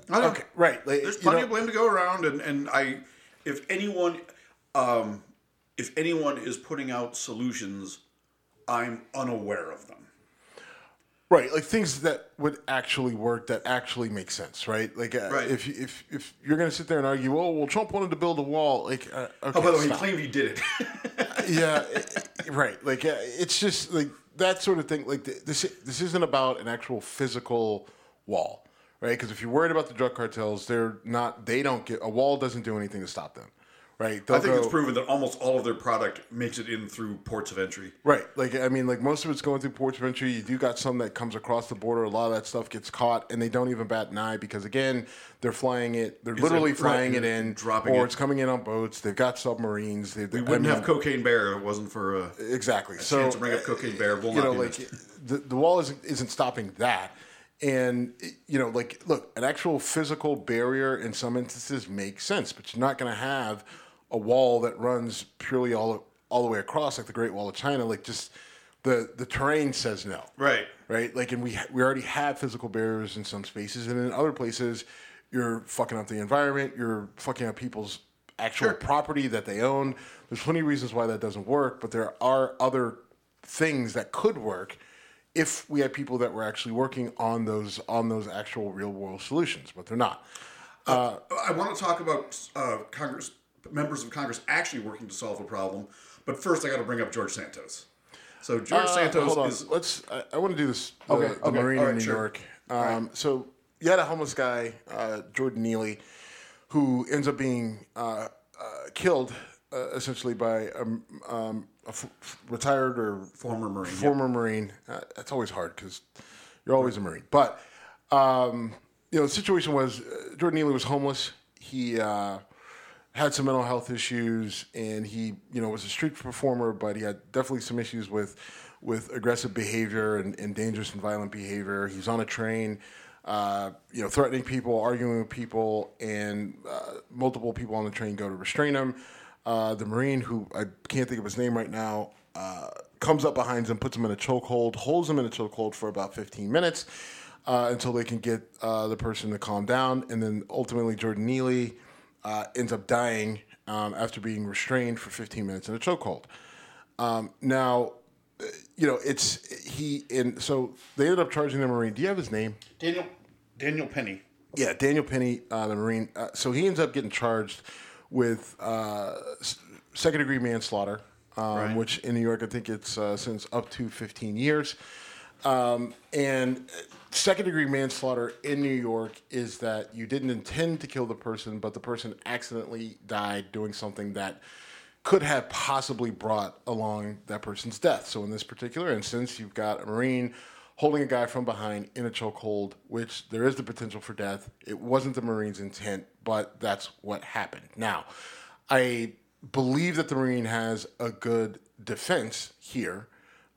I okay, right. Like, There's plenty know- of blame to go around, and, and I, if anyone, um, if anyone is putting out solutions, I'm unaware of them. Right, like things that would actually work, that actually make sense, right? Like, uh, Right. if if if you're going to sit there and argue, oh, well, Trump wanted to build a wall, like, uh, okay, Oh, by the way, he claimed he did it. yeah, (laughs) right. Like uh, it's just like that sort of thing. Like th- this, this isn't about an actual physical wall, right? Because if you're worried about the drug cartels, they're not. They don't get a wall. Doesn't do anything to stop them, right? I think it's proven that almost all of their product makes it in through ports of entry. Right. Like I mean, like most of it's going through ports of entry. You do got some that comes across the border. A lot of that stuff gets caught, and they don't even bat an eye because again, they're flying it. They're literally right, flying it in, dropping or it. it's coming in on boats. They've got submarines. They, We wouldn't have Cocaine Bear if it wasn't for uh, exactly. so chance to bring up Cocaine Bear. Will you know, like the, the wall isn't isn't stopping that. And you know, like, look, an actual physical barrier in some instances makes sense, but you're not going to have a wall that runs purely all all the way across, like the Great Wall of China. Like, just the the terrain says no, Right. Right? Like, and we we already have physical barriers in some spaces, and in other places, you're fucking up the environment. You're fucking up people's actual property that they own. There's plenty of reasons why that doesn't work, but there are other things that could work if we had people that were actually working on those on those actual real world solutions, but they're not. I want to talk about uh, Congress members of Congress actually working to solve a problem, but first I got to bring up George Santos. So George Uh, Santos is Let's. I, I want to do this. The, Okay, the okay, Marine all in New sure. York. Um, So you had a homeless guy, uh, Jordan Neely, who ends up being uh, uh, killed uh, essentially by a, um, a f- retired or former Marine. former Marine. Uh, that's always hard because you're always a Marine. But um, you know, the situation was uh, Jordan Neely was homeless. He uh, had some mental health issues, and he you know was a street performer, but he had definitely some issues with with aggressive behavior and, and dangerous and violent behavior. He was on a train. Uh, you know, threatening people, arguing with people, and uh, multiple people on the train go to restrain him. Uh, the Marine, who I can't think of his name right now, uh, comes up behind him, puts him in a chokehold, holds him in a chokehold for about 15 minutes uh, until they can get uh, the person to calm down. And then ultimately, Jordan Neely uh, ends up dying um, after being restrained for 15 minutes in a chokehold. Um, now, uh, you know, it's he, and so they ended up charging the Marine. Do you have his name? Daniel Daniel Penny. Yeah, Daniel Penny, uh, the Marine. Uh, so he ends up getting charged with uh, second degree manslaughter, um, Right. which in New York I think it's uh, since up to 15 years. Um, and second degree manslaughter in New York is that you didn't intend to kill the person, but the person accidentally died doing something that could have possibly brought along that person's death. So in this particular instance, you've got a Marine holding a guy from behind in a chokehold, which there is the potential for death. It wasn't the Marine's intent, but that's what happened. Now, I believe that the Marine has a good defense here,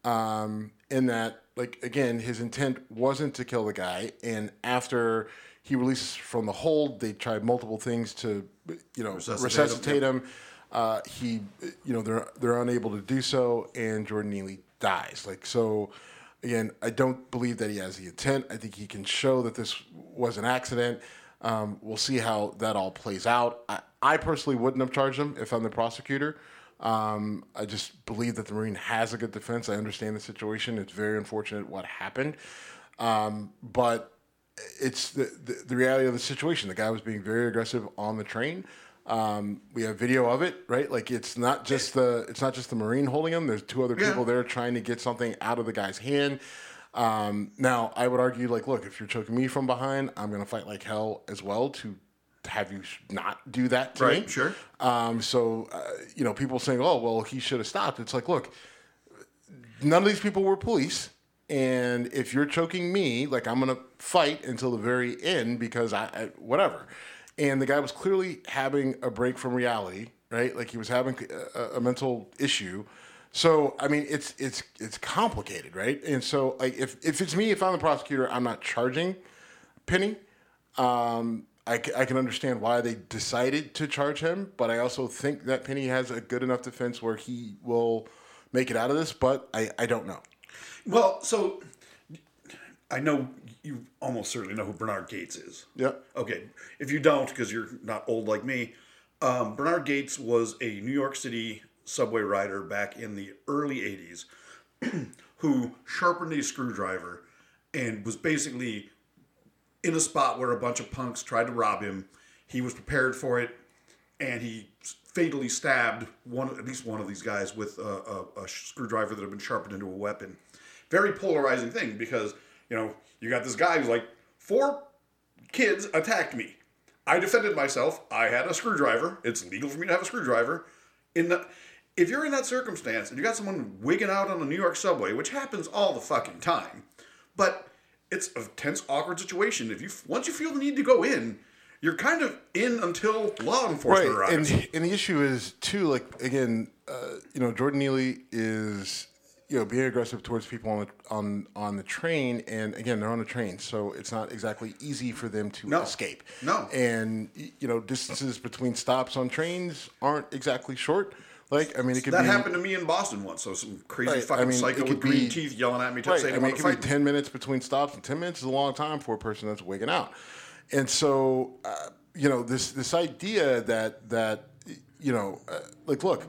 um, in that like again, his intent wasn't to kill the guy, and after he releases from the hold, they tried multiple things to, you know, Resuscitate resuscitate, him, him. Uh, he, you know, they're they're unable to do so, and Jordan Neely dies. Like so, again, I don't believe that he has the intent. I think he can show that this was an accident. Um, we'll see how that all plays out. I, I personally wouldn't have charged him if I'm the prosecutor. Um, I just believe that the Marine has a good defense. I understand the situation. It's very unfortunate what happened. Um, but it's the, the, the reality of the situation. The guy was being very aggressive on the train. Um, we have video of it, right? Like it's not just the it's not just the Marine holding him. There's two other Yeah. people there trying to get something out of the guy's hand. Um, now, I would argue, like, look, if you're choking me from behind, I'm gonna fight like hell as well to have you not do that to Right, me. sure. Um, so, uh, you know, people saying, "Oh, well, he should have stopped." It's like, look, none of these people were police, and if you're choking me, like I'm gonna fight until the very end because I, I whatever. And the guy was clearly having a break from reality, right? Like he was having a, a mental issue. So I mean, it's it's it's complicated, right? And so like if if it's me, if I'm the prosecutor, I'm not charging Penny. Um, I, c- I can understand why they decided to charge him, but I also think that Penny has a good enough defense where he will make it out of this, but I, I don't know. Well, so I know you almost certainly know who Bernhard Goetz is. Yeah. Okay. If you don't, because you're not old like me, um, Bernhard Goetz was a New York City subway rider back in the early 80s (clears throat) who sharpened a screwdriver and was basically in a spot where a bunch of punks tried to rob him. He was prepared for it, and he fatally stabbed one, at least one of these guys, with a, a, a screwdriver that had been sharpened into a weapon. Very polarizing thing because you know you got this guy who's like four kids attacked me. I defended myself. I had a screwdriver. It's legal for me to have a screwdriver. In the, if you're in that circumstance and you got someone wigging out on the New York subway, which happens all the fucking time, but it's a tense, awkward situation. If you once you feel the need to go in, you're kind of in until law enforcement Right, arrives. and and the issue is too like again, uh, you know, Jordan Neely is you know being aggressive towards people on the on on the train, and again, they're on the train, so it's not exactly easy for them to No. escape. No. and you know, distances between stops on trains aren't exactly short. Like, I mean, it could be that be happened to me in Boston once. So some crazy Right, fucking I mean, psycho with green be- teeth yelling at me to Right. say I mean, it could be me. 10 minutes between stops, and 10 minutes is a long time for a person that's waking out. And so, uh, you know, this this idea that, that you know, uh, like, look,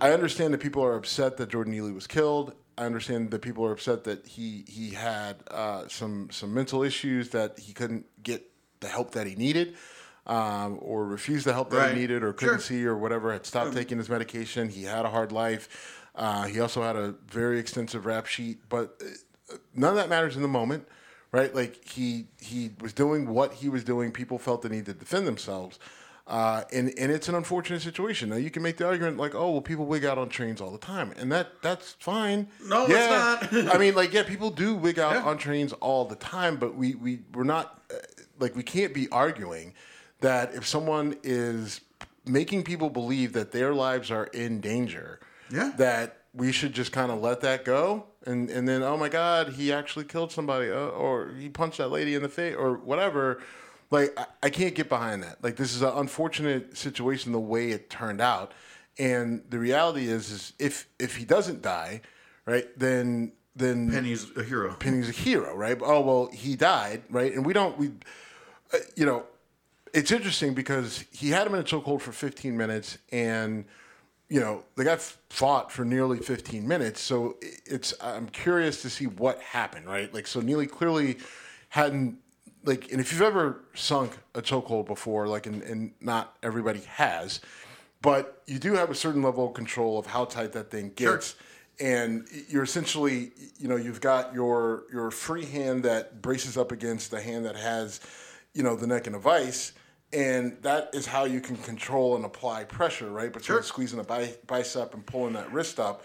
I understand that people are upset that Jordan Neely was killed. I understand that people are upset that he he had uh, some some mental issues that he couldn't get the help that he needed, um, or refused the help that Right. he needed, or couldn't Sure. see, or whatever. Had stopped taking his medication. He had a hard life. Uh, he also had a very extensive rap sheet, but uh, none of that matters in the moment, right? Like he he was doing what he was doing. People felt the need to defend themselves. Uh, and and it's an unfortunate situation. Now you can make the argument like, oh well, people wig out on trains all the time, and that that's fine. No, it's yeah. not. (laughs) I mean, like, yeah, people do wig out Yeah. on trains all the time, but we we we're not uh, like we can't be arguing that if someone is making people believe that their lives are in danger, Yeah. that we should just kind of let that go, and and then oh my God, he actually killed somebody, uh, or he punched that lady in the face, or whatever. Like I, I can't get behind that. Like this is an unfortunate situation the way it turned out, and the reality is is if if he doesn't die, right, then then Penny's a hero. Penny's a hero, right? Oh well, he died, right? And we don't we, uh, you know, it's interesting because he had him in a chokehold for 15 minutes, and you know the guy fought for nearly 15 minutes. So it's I'm curious to see what happened, right? Like so Neely clearly hadn't like, and if you've ever sunk a chokehold before, like, and, and not everybody has, but you do have a certain level of control of how tight that thing gets and you're essentially you know you've got your your free hand that braces up against the hand that has you know the neck in a vice and that is how you can control and apply pressure right between Sure. squeezing the bi- bicep and pulling that wrist up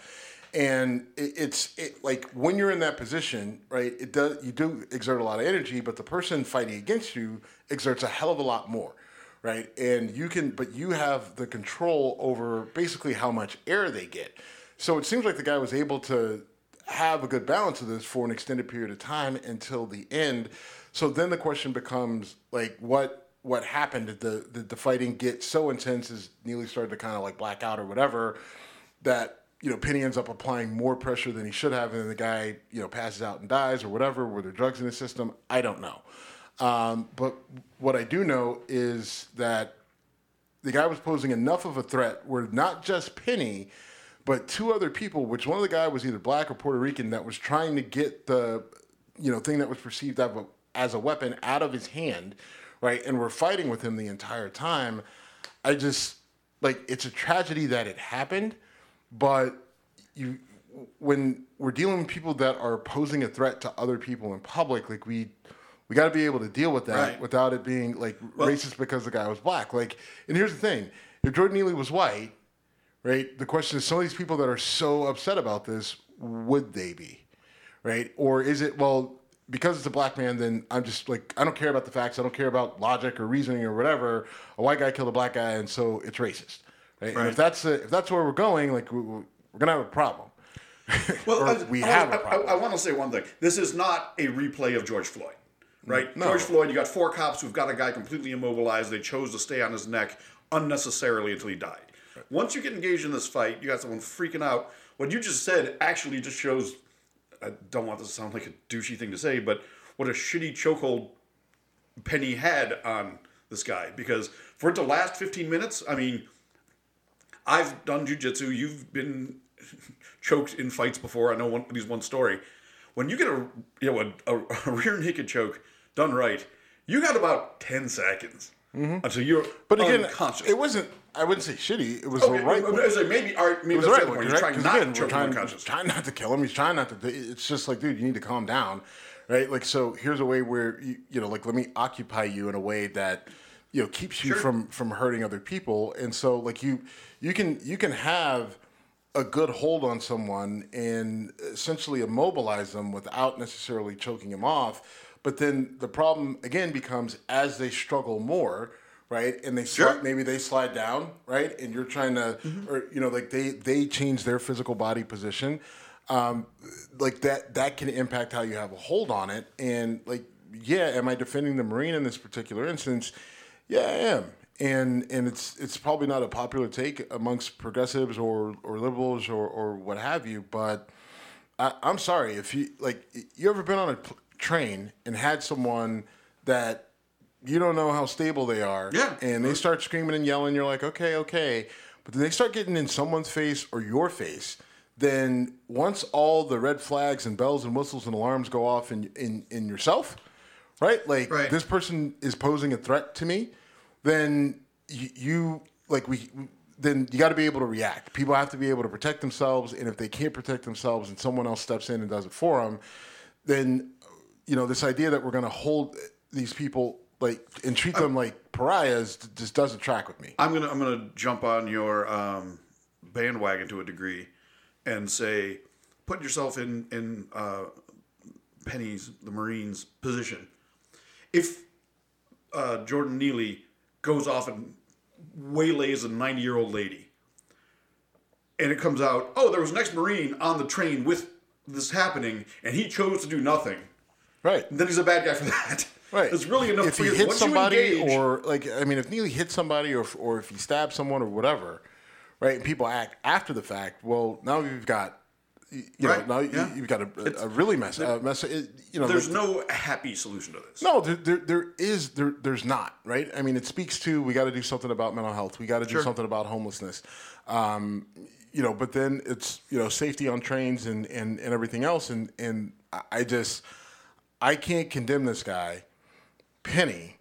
and it, it's it, like when you're in that position right it does you do exert a lot of energy but the person fighting against you exerts a hell of a lot more right and you can but you have the control over basically how much air they get so it seems like the guy was able to have a good balance of this for an extended period of time until the end. So then the question becomes like, what what happened? Did the the fighting get so intense as Neely started to kind of like black out or whatever that you know Penny ends up applying more pressure than he should have, and then the guy you know passes out and dies or whatever. Were there drugs in his system? I don't know. Um, but what I do know is that the guy was posing enough of a threat where not just Penny, but two other people, which one of the guy was either black or Puerto Rican, that was trying to get the you know thing that was perceived as a weapon out of his hand, right? And we're fighting with him the entire time. I just like it's a tragedy that it happened, but you when we're dealing with people that are posing a threat to other people in public, like we we got to be able to deal with that right. without it being like well, racist because the guy was black. Like, and here's the thing: if Jordan Neely was white, right? The question is, some of these people that are so upset about this, would they be, right? Or is it well? Because it's a black man, then I'm just like I don't care about the facts. I don't care about logic or reasoning or whatever. A white guy killed a black guy, and so it's racist, right? right. And if that's if that's where we're going, like we're gonna have a problem. (laughs) Well, I, we I, have. I, I want to say one thing. This is not a replay of George Floyd mm, right? No. George Floyd, you got four cops who've got a guy completely immobilized. They chose to stay on his neck unnecessarily until he died. Right. Once you get engaged in this fight, you got someone freaking out. What you just said actually just shows. I don't want this to sound like a douchey thing to say, but what a shitty chokehold Penny had on this guy. Because for it to last 15 minutes, I mean, I've done jujitsu. You've been (laughs) choked in fights before. I know one, at least one story. When you get a you know a, a, (laughs) a rear naked choke done right, you got about 10 seconds mm-hmm. until you're but again, unconscious. It wasn't. I wouldn't say shitty. It was okay, the right. Like maybe, art, maybe it was that's right the point. You're trying not again, to trying, trying not to kill him. He's trying not to. It's just like, dude, you need to calm down, right? Like, so here's a way where you, you know, like, let me occupy you in a way that you know keeps you sure. from from hurting other people, and so like you you can you can have a good hold on someone and essentially immobilize them without necessarily choking them off. But then the problem again becomes as they struggle more, right? And they sure. slide, maybe they slide down, right? And you're trying to, mm-hmm. or you know, like they they change their physical body position, um, like that that can impact how you have a hold on it. And like, yeah, am I defending the Marine in this particular instance? Yeah, I am and and it's it's probably not a popular take amongst progressives or or liberals or or what have you. But I, I'm sorry if you like you ever been on a train and had someone that you don't know how stable they are, yeah, and they start screaming and yelling. You're like, okay, okay, but then they start getting in someone's face or your face. Then once all the red flags and bells and whistles and alarms go off in in, in yourself, right? Like right. this person is posing a threat to me then you, you like we then you got to be able to react. People have to be able to protect themselves, and if they can't protect themselves, and someone else steps in and does it for them, then you know this idea that we're going to hold these people like and treat them like pariahs just doesn't track with me. I'm gonna I'm gonna jump on your um, bandwagon to a degree, and say put yourself in in uh, Penny's the Marines position. If uh, Jordan Neely goes off and waylays a 90 year old lady. And it comes out, oh, there was an ex Marine on the train with this happening, and he chose to do nothing. Right. Then he's a bad guy for (laughs) that. Right. It's really enough. If he hits somebody, engage, or like, I mean, if Neely hits somebody, or or if he stabs someone, or whatever, right? And people act after the fact. Well, now you've got you right. know, now yeah. you've got a, a really mess. A mess it, you know, there's no happy solution to this. No, there, there, there is. There, there's not. Right. I mean, it speaks to we got to do something about mental health. We got to do sure. something about homelessness. Um, you know, but then it's you know safety on trains and and, and everything else. And and I just I can't condemn this guy, Penny,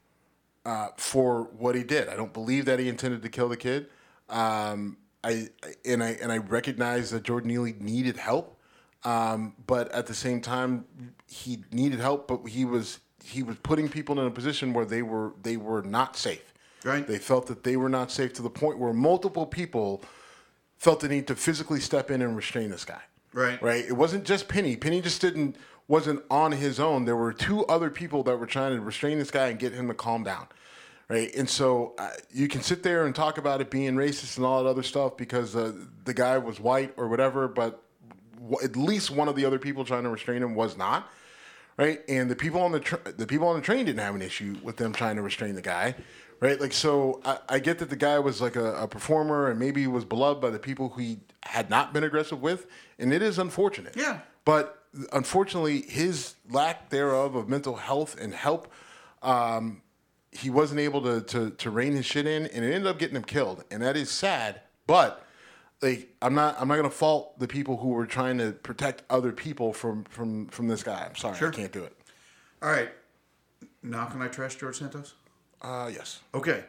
uh, for what he did. I don't believe that he intended to kill the kid. Um, I and I and I recognize that Jordan Neely needed help, um, but at the same time, he needed help. But he was he was putting people in a position where they were they were not safe. Right. They felt that they were not safe to the point where multiple people felt the need to physically step in and restrain this guy. Right. Right. It wasn't just Penny. Penny just didn't wasn't on his own. There were two other people that were trying to restrain this guy and get him to calm down right? And so uh, you can sit there and talk about it being racist and all that other stuff because uh, the guy was white or whatever, but w- at least one of the other people trying to restrain him was not. Right, and the people on the tr the people on the train didn't have an issue with them trying to restrain the guy, right? Like, so I, I get that the guy was like a, a performer and maybe he was beloved by the people who he had not been aggressive with, and it is unfortunate. Yeah. But unfortunately, his lack thereof of mental health and help, um, he wasn't able to, to to rein his shit in, and it ended up getting him killed, and that is sad. But like, I'm not I'm not gonna fault the people who were trying to protect other people from from from this guy. I'm sorry, Sure. I can't do it. All right. Now can I trash George Santos? Uh, yes. Okay.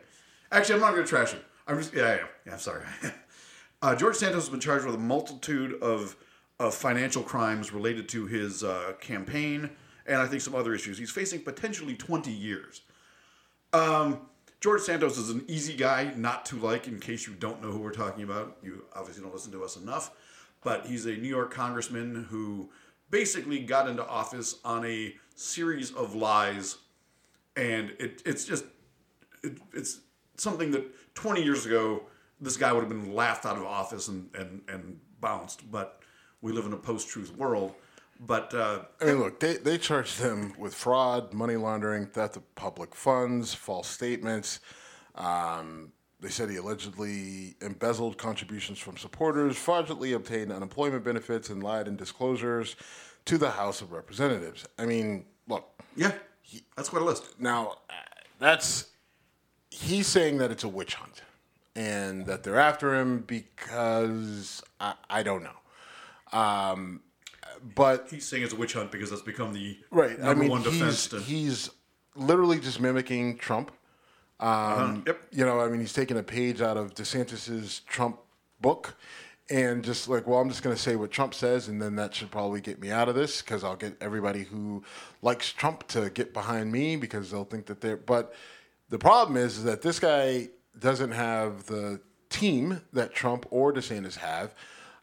Actually, I'm not going to trash him. I'm just yeah, yeah, yeah. I'm sorry. (laughs) uh, George Santos has been charged with a multitude of of financial crimes related to his uh, campaign and I think some other issues. He's facing potentially 20 years. Um, George Santos is an easy guy not to like. In case you don't know who we're talking about, you obviously don't listen to us enough. But he's a New York congressman who basically got into office on a series of lies, and it, it's just it, it's something that 20 years ago this guy would have been laughed out of office and, and, and bounced. But we live in a post-truth world. But uh, I mean, look, they, they charged him with fraud, money laundering, theft of public funds, false statements. Um, they said he allegedly embezzled contributions from supporters, fraudulently obtained unemployment benefits, and lied in disclosures to the House of Representatives. I mean, look, yeah, that's quite a list. now that's he's saying that it's a witch hunt and that they're after him because I, I don't know. Um, but He's saying it's a witch hunt because that's become the right. number I mean, one defense. he's, To, he's literally just mimicking Trump. Um, yep. You know, I mean, he's taking a page out of DeSantis's Trump book, and just like, well, I'm just going to say what Trump says, and then that should probably get me out of this because I'll get everybody who likes Trump to get behind me because they'll think that they're. But the problem is, is that this guy doesn't have the team that Trump or DeSantis have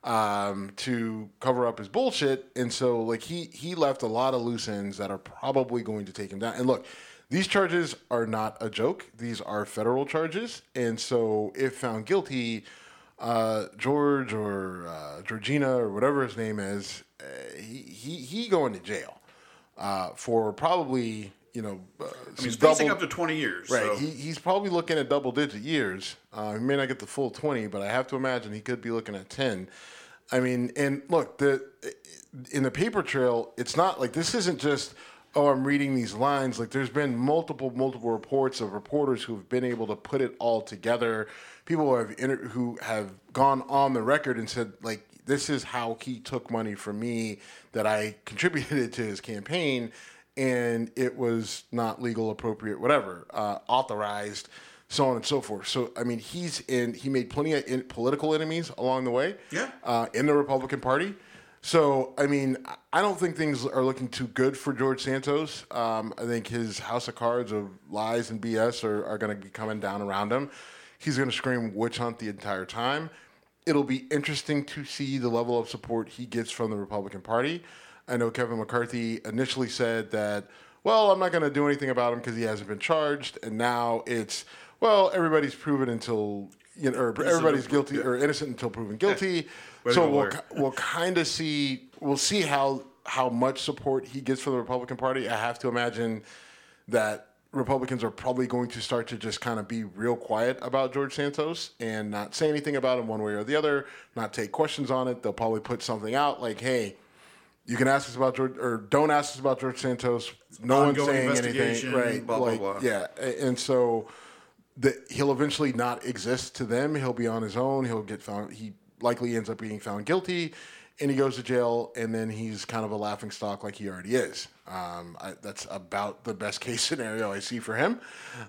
um, to cover up his bullshit, and so like he he left a lot of loose ends that are probably going to take him down. And look, these charges are not a joke; these are federal charges, and so if found guilty, uh, George or uh, Georgina or whatever his name is, uh, he, he he going to jail uh, for probably you know uh, I mean, facing up to 20 years. Right. So. He, he's probably looking at double digit years. Uh, he may not get the full 20, but I have to imagine he could be looking at 10. I mean, and look, the in the paper trail, it's not like this isn't just, oh, I'm reading these lines. Like there's been multiple, multiple reports of reporters who've been able to put it all together. People who have inter- who have gone on the record and said, like, this is how he took money from me that I (laughs) contributed to his campaign and it was not legal, appropriate, whatever, uh, authorized, so on and so forth. So, I mean, he's in. He made plenty of in, political enemies along the way. Yeah. Uh, in the Republican Party. So, I mean, I don't think things are looking too good for George Santos. Um, I think his house of cards of lies and BS are, are going to be coming down around him. He's going to scream witch hunt the entire time. It'll be interesting to see the level of support he gets from the Republican Party. I know Kevin McCarthy initially said that, well, I'm not going to do anything about him because he hasn't been charged, and now it's, well, everybody's proven until you know, or everybody's guilty or innocent until proven guilty. To so we'll we'll kind of see we'll see how how much support he gets from the Republican Party. I have to imagine that Republicans are probably going to start to just kind of be real quiet about George Santos and not say anything about him one way or the other, not take questions on it. They'll probably put something out like, "Hey, you can ask us about George, or don't ask us about George Santos. No one's saying anything, right? blah, blah, like, blah. yeah, and so that he'll eventually not exist to them. He'll be on his own. He'll get found. He likely ends up being found guilty, and he goes to jail. And then he's kind of a laughing stock, like he already is. Um, I, that's about the best (laughs) case scenario I see for him.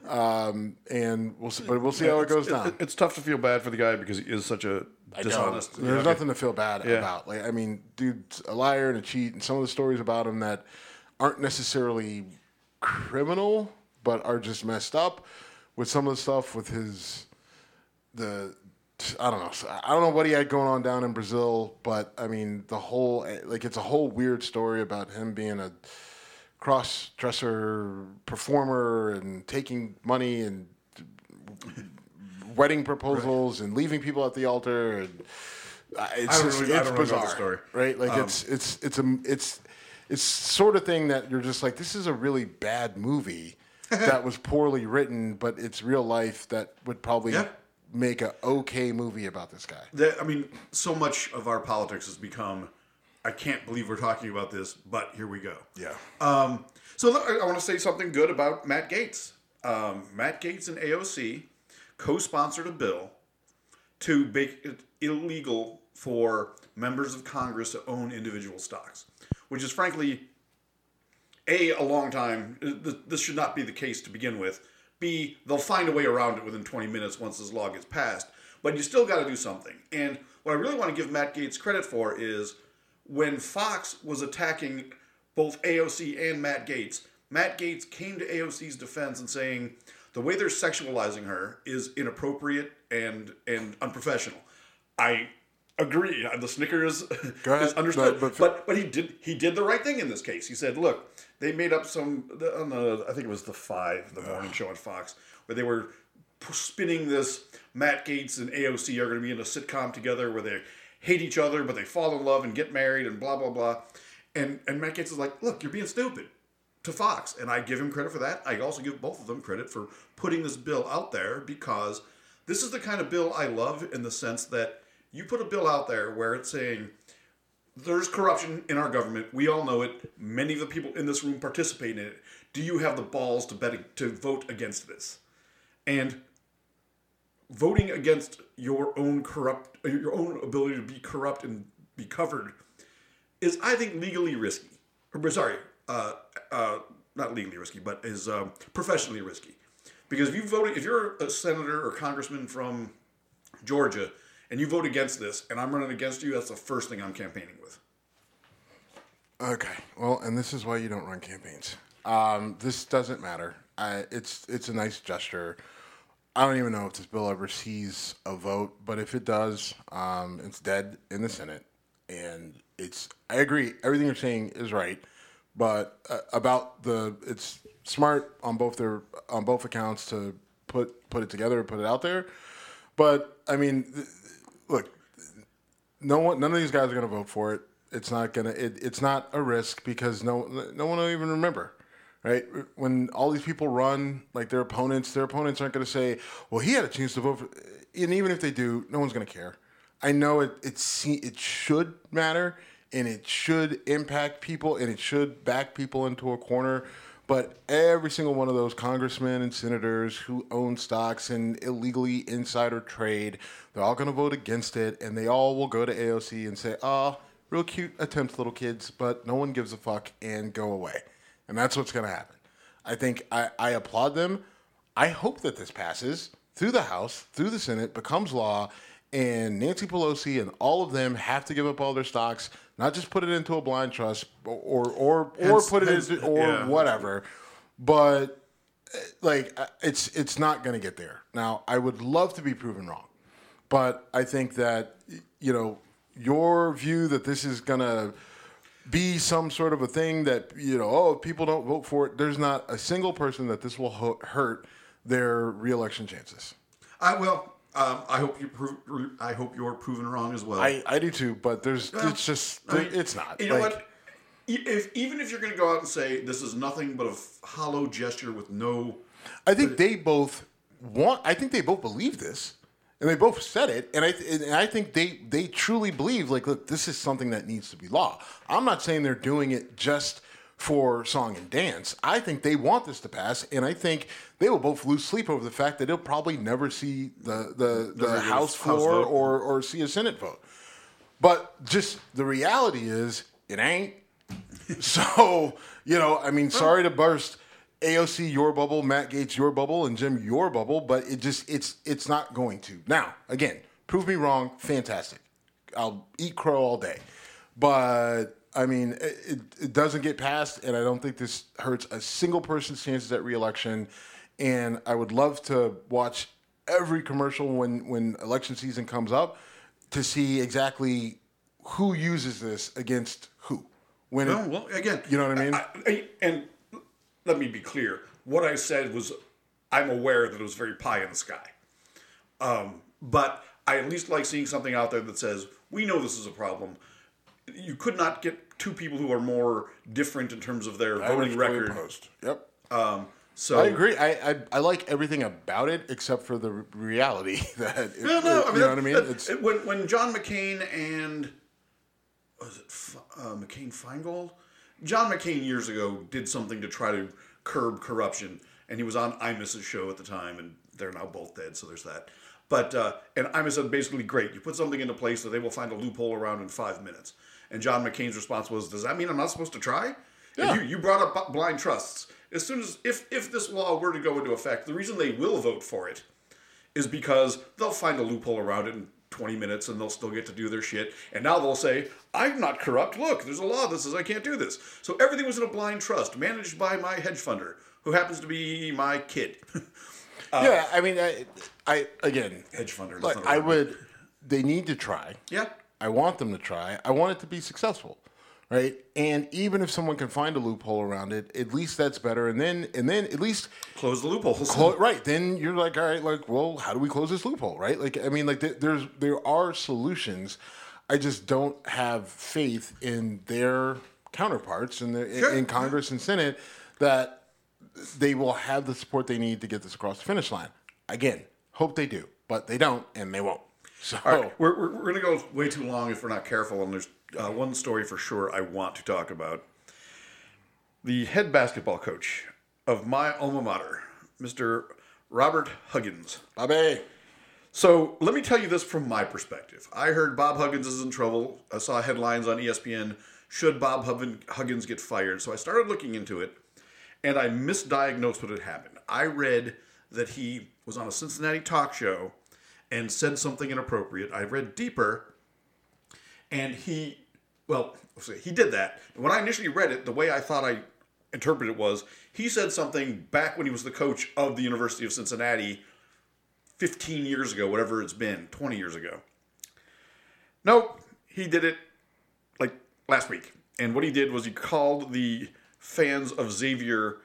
Um, and we'll see, but we'll see how it goes down. It's tough to feel bad for the guy because he is such a dishonest. There's nothing to feel bad Yeah. about. Like, I mean, dude's a liar and a cheat, and some of the stories about him that aren't necessarily criminal, but are just messed up. With some of the stuff with his, the, I don't know, I don't know what he had going on down in Brazil, but I mean, the whole like it's a whole weird story about him being a cross dresser performer and taking money and wedding proposals and leaving people at the altar and Uh, I It's just, really- it's really bizarre, story. right? Like it's it's it's a it's it's sort of thing that you're just like, this is a really bad movie (laughs) that was poorly written, but it's real life that would probably Yeah. Make a okay movie about this guy. That, I mean, so much of our politics has become, I can't believe we're talking about this, but here we go. Yeah. Um, so I want to say something good about Matt Gaetz. Um, Matt Gaetz and AOC co-sponsored a bill to make it illegal for members of Congress to own individual stocks, which is frankly a a long time. This should not be the case to begin with. B they'll find a way around it within 20 minutes once this law gets passed. But you still got to do something. And what I really want to give Matt Gaetz credit for is when Fox was attacking both AOC and Matt Gaetz, Matt Gaetz came to AOC's defense and saying the way they're sexualizing her is inappropriate and and unprofessional. I agree. Uh, the Snickers (laughs) Go ahead. is understood, No, but- but but he did he did the right thing in this case. He said, "Look, they made up some on the I think it was the five, the morning show on Fox, where they were spinning this Matt Gaetz and AOC are going to be in a sitcom together where they hate each other but they fall in love and get married and blah blah blah." And and Matt Gaetz is like, "Look, you're being stupid." To Fox, and I give him credit for that. I also give both of them credit for putting this bill out there because this is the kind of bill I love in the sense that you put a bill out there where it's saying there's corruption in our government. We all know it. Many of the people in this room participate in it. Do you have the balls to bet to vote against this? And voting against your own corrupt, your own ability to be corrupt and be covered, is I think legally risky. Or sorry, uh, uh, not legally risky, but is um, professionally risky. Because if you vote, if you're a senator or congressman from Georgia and you vote against this, and I'm running against you, that's the first thing I'm campaigning with. Okay. Well, and this is why you don't run campaigns. Um, this doesn't matter. I, it's it's a nice gesture. I don't even know if this bill ever sees a vote, but if it does, um, it's dead in the Senate. And it's I agree. Everything you're saying is right, but uh, about the it's smart on both their on both accounts to put put it together, and put it out there. But I mean, th- look, no one, none of these guys are going to vote for it. It's not gonna. It, it's not a risk because no, no one will even remember, right? When all these people run, like their opponents, their opponents aren't going to say, "Well, he had a chance to vote for," and even if they do, no one's going to care. I know it. It it should matter, and it should impact people, and it should back people into a corner. But every single one of those congressmen and senators who own stocks and illegally insider trade, they're all going to vote against it, and they all will go to AOC and say, "Oh, real cute attempt, little kids, but no one gives a fuck," and go away. And that's what's going to happen. I think I, I applaud them. I hope that this passes through the House, through the Senate, becomes law, and Nancy Pelosi and all of them have to give up all their stocks, not just put it into a blind trust or or or, Hence- put it hence- into or yeah. whatever. But like uh, it's it's not going to get there. Now, I would love to be proven wrong, but I think that you know your view that this is going to be some sort of a thing that you know oh if people don't vote for it there's not a single person that this will hurt their reelection chances I will. Um, I hope you. Prove, I hope you're proven wrong as well. i i do too but there's Well, it's just I mean, it's not You know Like, what? E- If even if you're going to go out and say this is nothing but a hollow gesture with no, i think they both want i think they both believe this and they both said it and i th- and i think they they truly believe like look this is something that needs to be law i'm not saying they're doing it just for song and dance. I think they want this to pass, and I think they will both lose sleep over the fact that they'll probably never see the the, the House House floor vote. or or see a Senate vote. But just the reality is, it ain't. (laughs) So you know, I mean, sorry to burst AOC your bubble, Matt Gaetz your bubble, and Jim your bubble, but it just it's it's not going to. Now, again, prove me wrong. Fantastic. I'll eat crow all day, but I mean, it, it, it doesn't get passed, and I don't think this hurts a single person's chances at reelection. And I would love to watch every commercial when when election season comes up to see exactly who uses this against who. When it, no, well, again, you know what I mean? I- and let me be clear. What I said was, I'm aware that it was very pie in the sky. Um, but I at least like seeing something out there that says we know this is a problem. You could not get two people who are more different in terms of their voting record. Post. Yep. So I agree. I, I I like everything about it except for the reality (laughs) that it, No, no, I mean, you know what I mean. that- it- when when John McCain and was it F- uh, McCain Feingold? John McCain years ago did something to try to curb corruption, and he was on Imus's show at the time, and they're now both dead, so there's that. But uh, and Imus said basically, great, you put something into place that they will find a loophole around in five minutes. And John McCain's response was, "Does that mean I'm not supposed to try?" Yeah. You, you brought up blind trusts. As soon as if if this law were to go into effect, the reason they will vote for it is because they'll find a loophole around it in 20 minutes and they'll still get to do their shit. And now they'll say, I'm not corrupt. Look, there's a law that says I can't do this. So everything was in a blind trust managed by my hedge funder, who happens to be my kid. (laughs) Uh, yeah. I mean, I, I again, hedge funder. like I would. They need to try. Yeah. I want them to try. I want it to be successful, right? And even if someone can find a loophole around it, at least that's better. And then and then at least Close the loopholes. Clo- (laughs) right then you're like all right like well how do we close this loophole right like i mean like th- there's there are solutions i just don't have faith in their counterparts in the Sure. in congress and senate that they will have the support they need to get this across the finish line again hope they do but they don't and they won't so right, we're, we're, we're going to go way too long if we're not careful. And there's uh, one story for sure I want to talk about. The head basketball coach of my alma mater, Mr. Robert Huggins. bobby So let me tell you this from my perspective. I heard Bob Huggins is in trouble. I saw headlines on ESPN. Should Bob Huggins get fired? So I started looking into it, and I misdiagnosed what had happened. I read that he was on a Cincinnati talk show and said something inappropriate. I read deeper, and he, well, he did that. When I initially read it, the way I thought I interpreted it was he said something back when he was the coach of the University of Cincinnati 15 years ago, whatever it's been, 20 years ago. Nope, he did it like last week. And what he did was he called the fans of Xavier,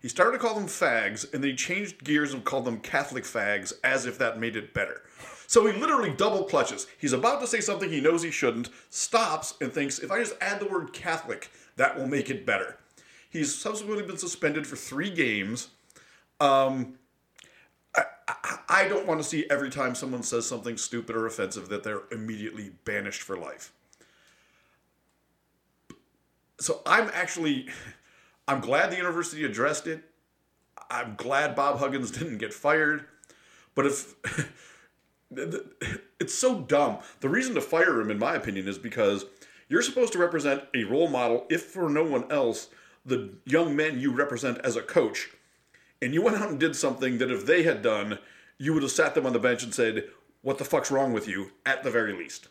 he started to call them fags, and then he changed gears and called them Catholic fags as if that made it better. So he literally double clutches. He's about to say something he knows he shouldn't, stops, and thinks, if I just add the word Catholic, that will make it better. He's subsequently been suspended for three games. Um, I I don't want to see every time someone says something stupid or offensive that they're immediately banished for life. So I'm actually, I'm glad the university addressed it. I'm glad Bob Huggins (laughs) didn't get fired. But if (laughs) it's so dumb, the reason to fire him, in my opinion, is because you're supposed to represent a role model, if for no one else, the young men you represent as a coach and you went out and did something that if they had done, you would have sat them on the bench and said, "What the fuck's wrong with you?" At the very least.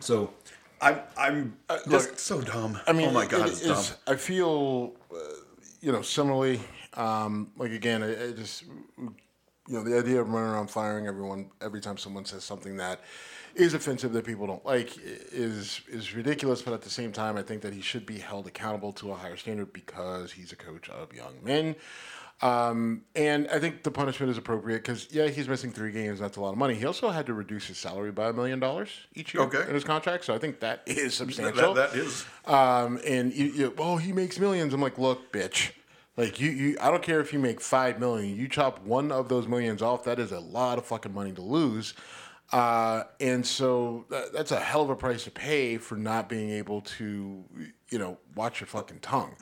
So, I'm I'm just look, so dumb. I mean, oh my god, it it's dumb. I feel, uh, you know, similarly. Um, like again, I, I just, you know, the idea of running around firing everyone every time someone says something that is offensive that people don't like is is ridiculous. But at the same time, I think that he should be held accountable to a higher standard because he's a coach of young men. Um, and I think the punishment is appropriate because yeah, he's missing three games. That's a lot of money. He also had to reduce his salary by a million dollars each year Okay. in his contract. So I think that is substantial. that, that is Um, and you, you, oh, he makes millions. I'm like, look, bitch. Like you, you, I don't care if you make five million. You chop one of those millions off. That is a lot of fucking money to lose. Uh, and so that, that's a hell of a price to pay for not being able to, you know, watch your fucking tongue.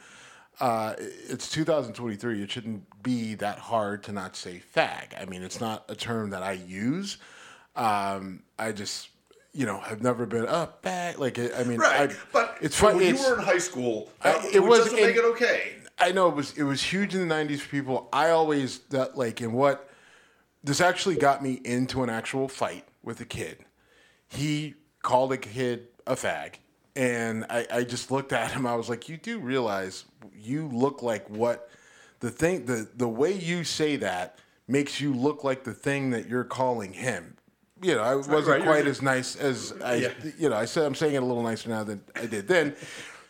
Uh, it's 2023. It shouldn't be that hard to not say fag. I mean, it's not a term that I use. Um, I just, you know, have never been up fag. Like, I mean, right. I, but it's funny. when fun. you were in high school, I- it was doesn't make it okay. I know it was it was huge in the '90s for people. I always that like and what this actually got me into an actual fight with a kid. He called a kid a fag, and I, I just looked at him. I was like, "You do realize you look like what the thing the the way you say that makes you look like the thing that you're calling him." You know, I wasn't right, quite as nice as I. Yeah. You know, I said I'm saying it a little nicer now than I did then.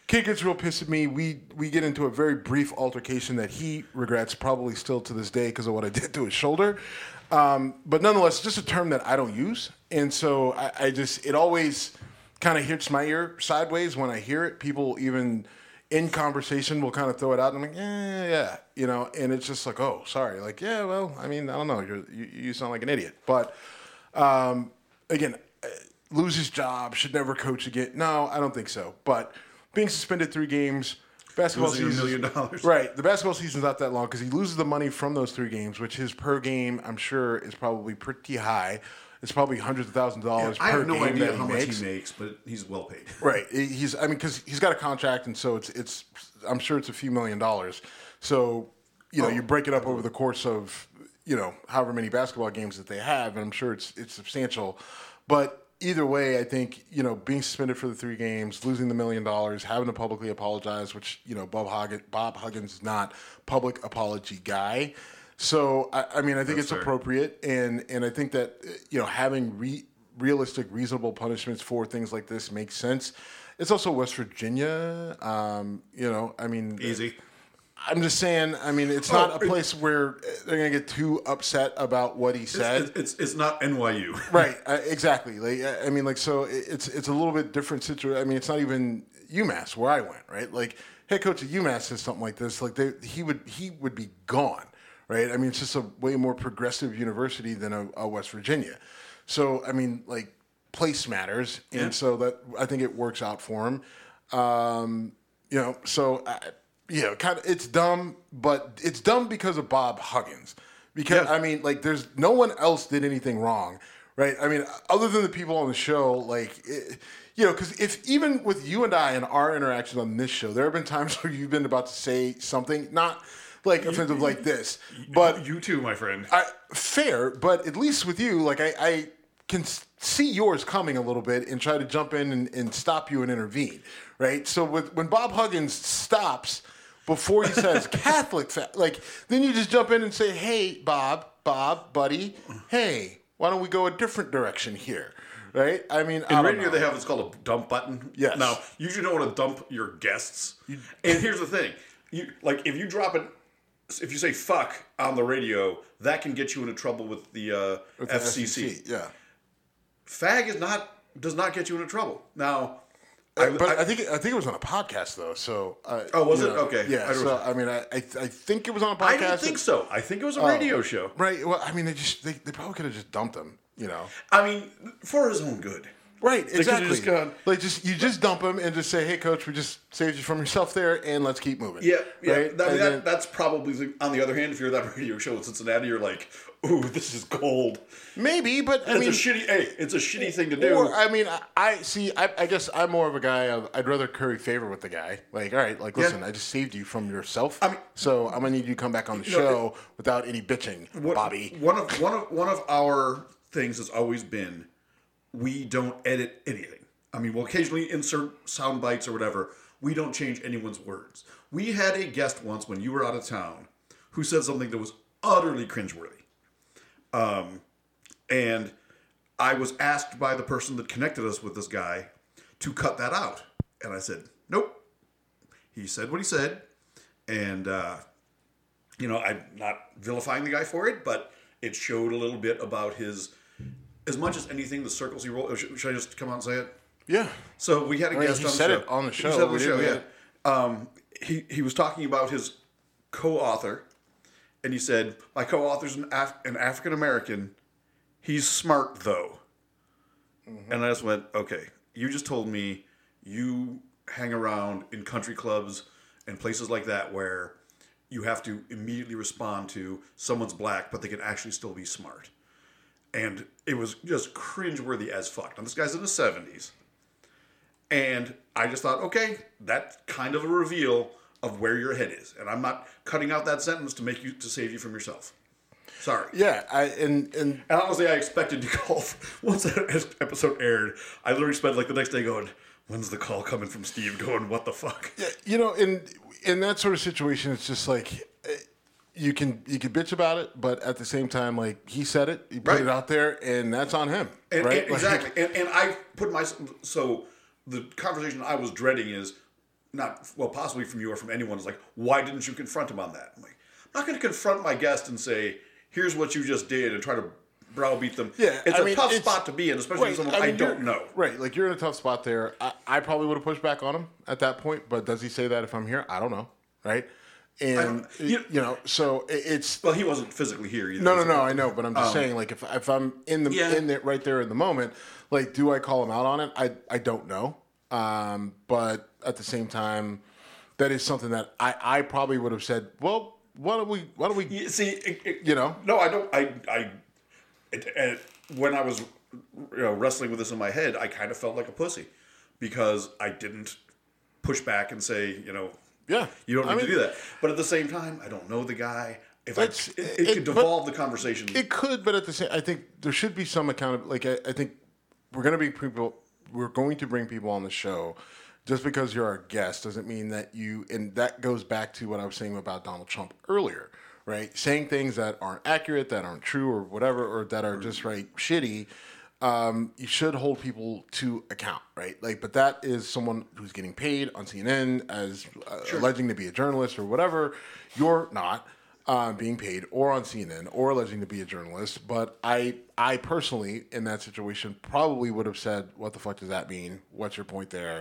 Kid gets real pissed at me. We we get into a very brief altercation that he regrets, probably still to this day, because of what I did to his shoulder. Um, but nonetheless, just a term that I don't use, and so I, I just it always kind of hits my ear sideways when I hear it. People even in conversation will kind of throw it out, and I'm like, yeah, yeah, you know, and it's just like, oh, sorry, like, yeah, well, I mean, I don't know, You're, you you sound like an idiot, but um, again, uh, lose his job, should never coach again. No, I don't think so, but being suspended three games. Basketball Losing a season, million dollars. (laughs) right? The basketball season's not that long because he loses the money from those three games, which his per game, I'm sure, is probably pretty high. It's probably hundreds of thousands of dollars I per have no idea how he much makes. he makes, but he's well paid. Right. He's. I mean, because he's got a contract, and so it's. It's. I'm sure it's a few million dollars. So, you know, Oh, you break it up over the course of, you know, however many basketball games that they have, and I'm sure it's it's substantial. But either way, I think you know, being suspended for the three games, losing the million dollars, having to publicly apologize, which you know, Bob Huggins, Bob Huggins is not public apology guy. So, I, I mean, I think That's it's fair. appropriate, and and I think that uh, you know, having re- realistic, reasonable punishments for things like this makes sense. It's also West Virginia. Um, you know, I mean, Easy. I'm just saying. I mean, it's Oh, not a it- place where they're gonna get too upset about what he said. It's, it's it's not NYU. (laughs) Right, uh, exactly. Like I I mean, like so, it's it's a little bit different situation. I mean, it's not even UMass where I went, right? Like head coach at UMass says something like this, like they, he would he would be gone, right? I mean, it's just a way more progressive university than a, a West Virginia. So I mean, like place matters, and Yeah. so that I think it works out for him. Um, you know, so I, yeah, kind of it's dumb, but it's dumb because of Bob Huggins. Because Yeah. I mean, like, there's no one else did anything wrong, right? I mean, other than the people on the show, like, it, you know, because if even with you and I and our interactions on this show, there have been times (laughs) where you've been about to say something not like offensive like this, but you too, my friend. I, fair, but at least with you, like I, I can see yours coming a little bit and try to jump in and, and stop you and intervene, right? So with, when Bob Huggins stops before he says (laughs) Catholic, fa-, like then you just jump in and say, "Hey, Bob, Bob, buddy, hey, why don't we go a different direction here?" Right? I mean, I In don't radio, know. they have what's called a dump button. Yes. Now, you usually don't want to dump your guests. and here's the thing: you like if you drop it, if you say "fuck" on the radio, that can get you into trouble with the, uh, With the FCC. yeah. Fag is not does not get you into trouble. Now, I, but I, I- think I think it was on a podcast though. So uh, Oh, was it? Okay. Yeah. I so I mean, I, I I think it was on a podcast. I don't think so. I think it was a radio show. Right. Well, I mean, they just they, they probably could have just dumped him. You know. I mean, for his own good. Right. Exactly. just gone- like just you just dump him and just say, "Hey, coach, we just saved you from yourself there, and let's keep moving." Yeah, yeah. Right. That, then- that's probably the, on the other hand. If you're that (laughs) radio show in Cincinnati, you're like, "Ooh, this is gold." maybe, but I It's mean, a shitty. Hey, it's a shitty thing to do. Or I mean, I, I see. I, I guess I'm more of a guy of I'd rather curry favor with the guy. Like, all right, like listen, I just saved you from yourself. I mean- so I'm gonna need you to come back on the know, show without any bitching, What- Bobby. One of one of one of our things has always been we don't edit anything. I mean, we'll occasionally insert sound bites or whatever. We don't change anyone's words. We had a guest once when you were out of town who said something that was utterly cringeworthy. Um, and I was asked by the person that connected us with this guy to cut that out. And I said, nope. He said what he said. And, uh, you know, I'm not vilifying the guy for it, but it showed a little bit about his, as much as anything, the circles he rolled. Should, should I just come out and say it? Yeah. So we had a mean, guest he on the said show. it on the He said it on We the show, didn't yeah. Um, he he was talking about his co-author, and he said, "My co-author's an, Af- an African American. He's smart though." Mm-hmm. And I just went, "Okay, you just told me you hang around in country clubs and places like that where." You have to immediately respond to someone's black, but they can actually still be smart and it was just cringeworthy as fuck. Now this guy's in the seventies, and I just thought, okay, that's kind of a reveal of where your head is, and I'm not cutting out that sentence to make you to save you from yourself. Sorry. Yeah. I and and And honestly, I expected to call (laughs) once that episode aired. I literally spent like the next day going, "When's the call coming from Steve?" (laughs) Going, "What the fuck?" Yeah, you know, in in that sort of situation, it's just like you can you can bitch about it, but at the same time, like he said it, he put Right. it out there, and that's on him, And, right? and- (laughs) Like- exactly. and, and I put my so the conversation I was dreading is not well, possibly from you or from anyone, is like, why didn't you confront him on that? I'm like, I'm not going to confront my guest and say, here's what you just did, and try to browbeat them. Yeah, it's I a mean, tough it's- spot to be in, especially Right, someone I, mean, don't know. Right, like you're in a tough spot there. I, I probably would have pushed back on him at that point, but does he say that if I'm here? I don't know. Right, and you- you, know, so it's Well, he wasn't physically here either. no, no, no. I know, but I'm just saying, like, if if I'm in the Um, Yeah. in it right there in the moment, like, do I call him out on it? I I don't know. Um, but at the same time, that is something that I I probably would have said. Well, why don't we why don't we You see, it, it- You know? No, I don't. I, I, it, it, when I was, you know, wrestling with this in my head, I kind of felt like a pussy because I didn't push back and say, you know, Yeah. you don't I need to do that. But at the same time, I don't know the guy. If I, it, it, it- could devolve the conversation. It could, but at the same, I think there should be some account. Like I, I think we're going to be people. We're going to bring people on the show. Just because you're our guest doesn't mean that you. And that goes back to what I was saying about Donald Trump earlier, right? Saying things that aren't accurate, that aren't true, or whatever, or that are mm-hmm. just right shitty. Um, you should hold people to account, right? Like, but that is someone who's getting paid on CNN as uh, alleging to be a journalist or whatever. You're not uh, being paid or on CNN or alleging to be a journalist. But I, I personally, in that situation, probably would have said, "What the fuck does that mean? What's your point there?"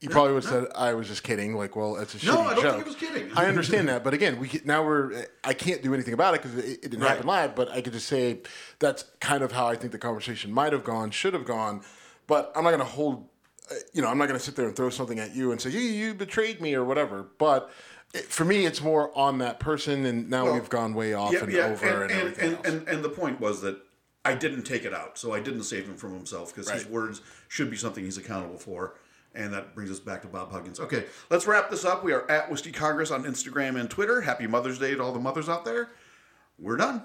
You probably would have said, "I was just kidding." Like, well, it's a No, shitty I don't joke. think he was kidding. I understand that, but again, we now we're. I can't do anything about it because it, it didn't Right. happen live. But I could just say that's kind of how I think the conversation might have gone, should have gone. But I'm not going to hold. uh, You know, I'm not going to sit there and throw something at you and say you you betrayed me or whatever. But it, for me, it's more on that person, and now Well, we've gone way off yeah, and yeah, over and, and, and, everything and, else. and, and the point was that I didn't take it out, so I didn't save him from himself because his words should be something he's accountable for. And that brings us back to Bob Huggins. Okay, let's wrap this up. We are at Whiskey Congress on Instagram and Twitter. Happy Mother's Day to all the mothers out there. We're done.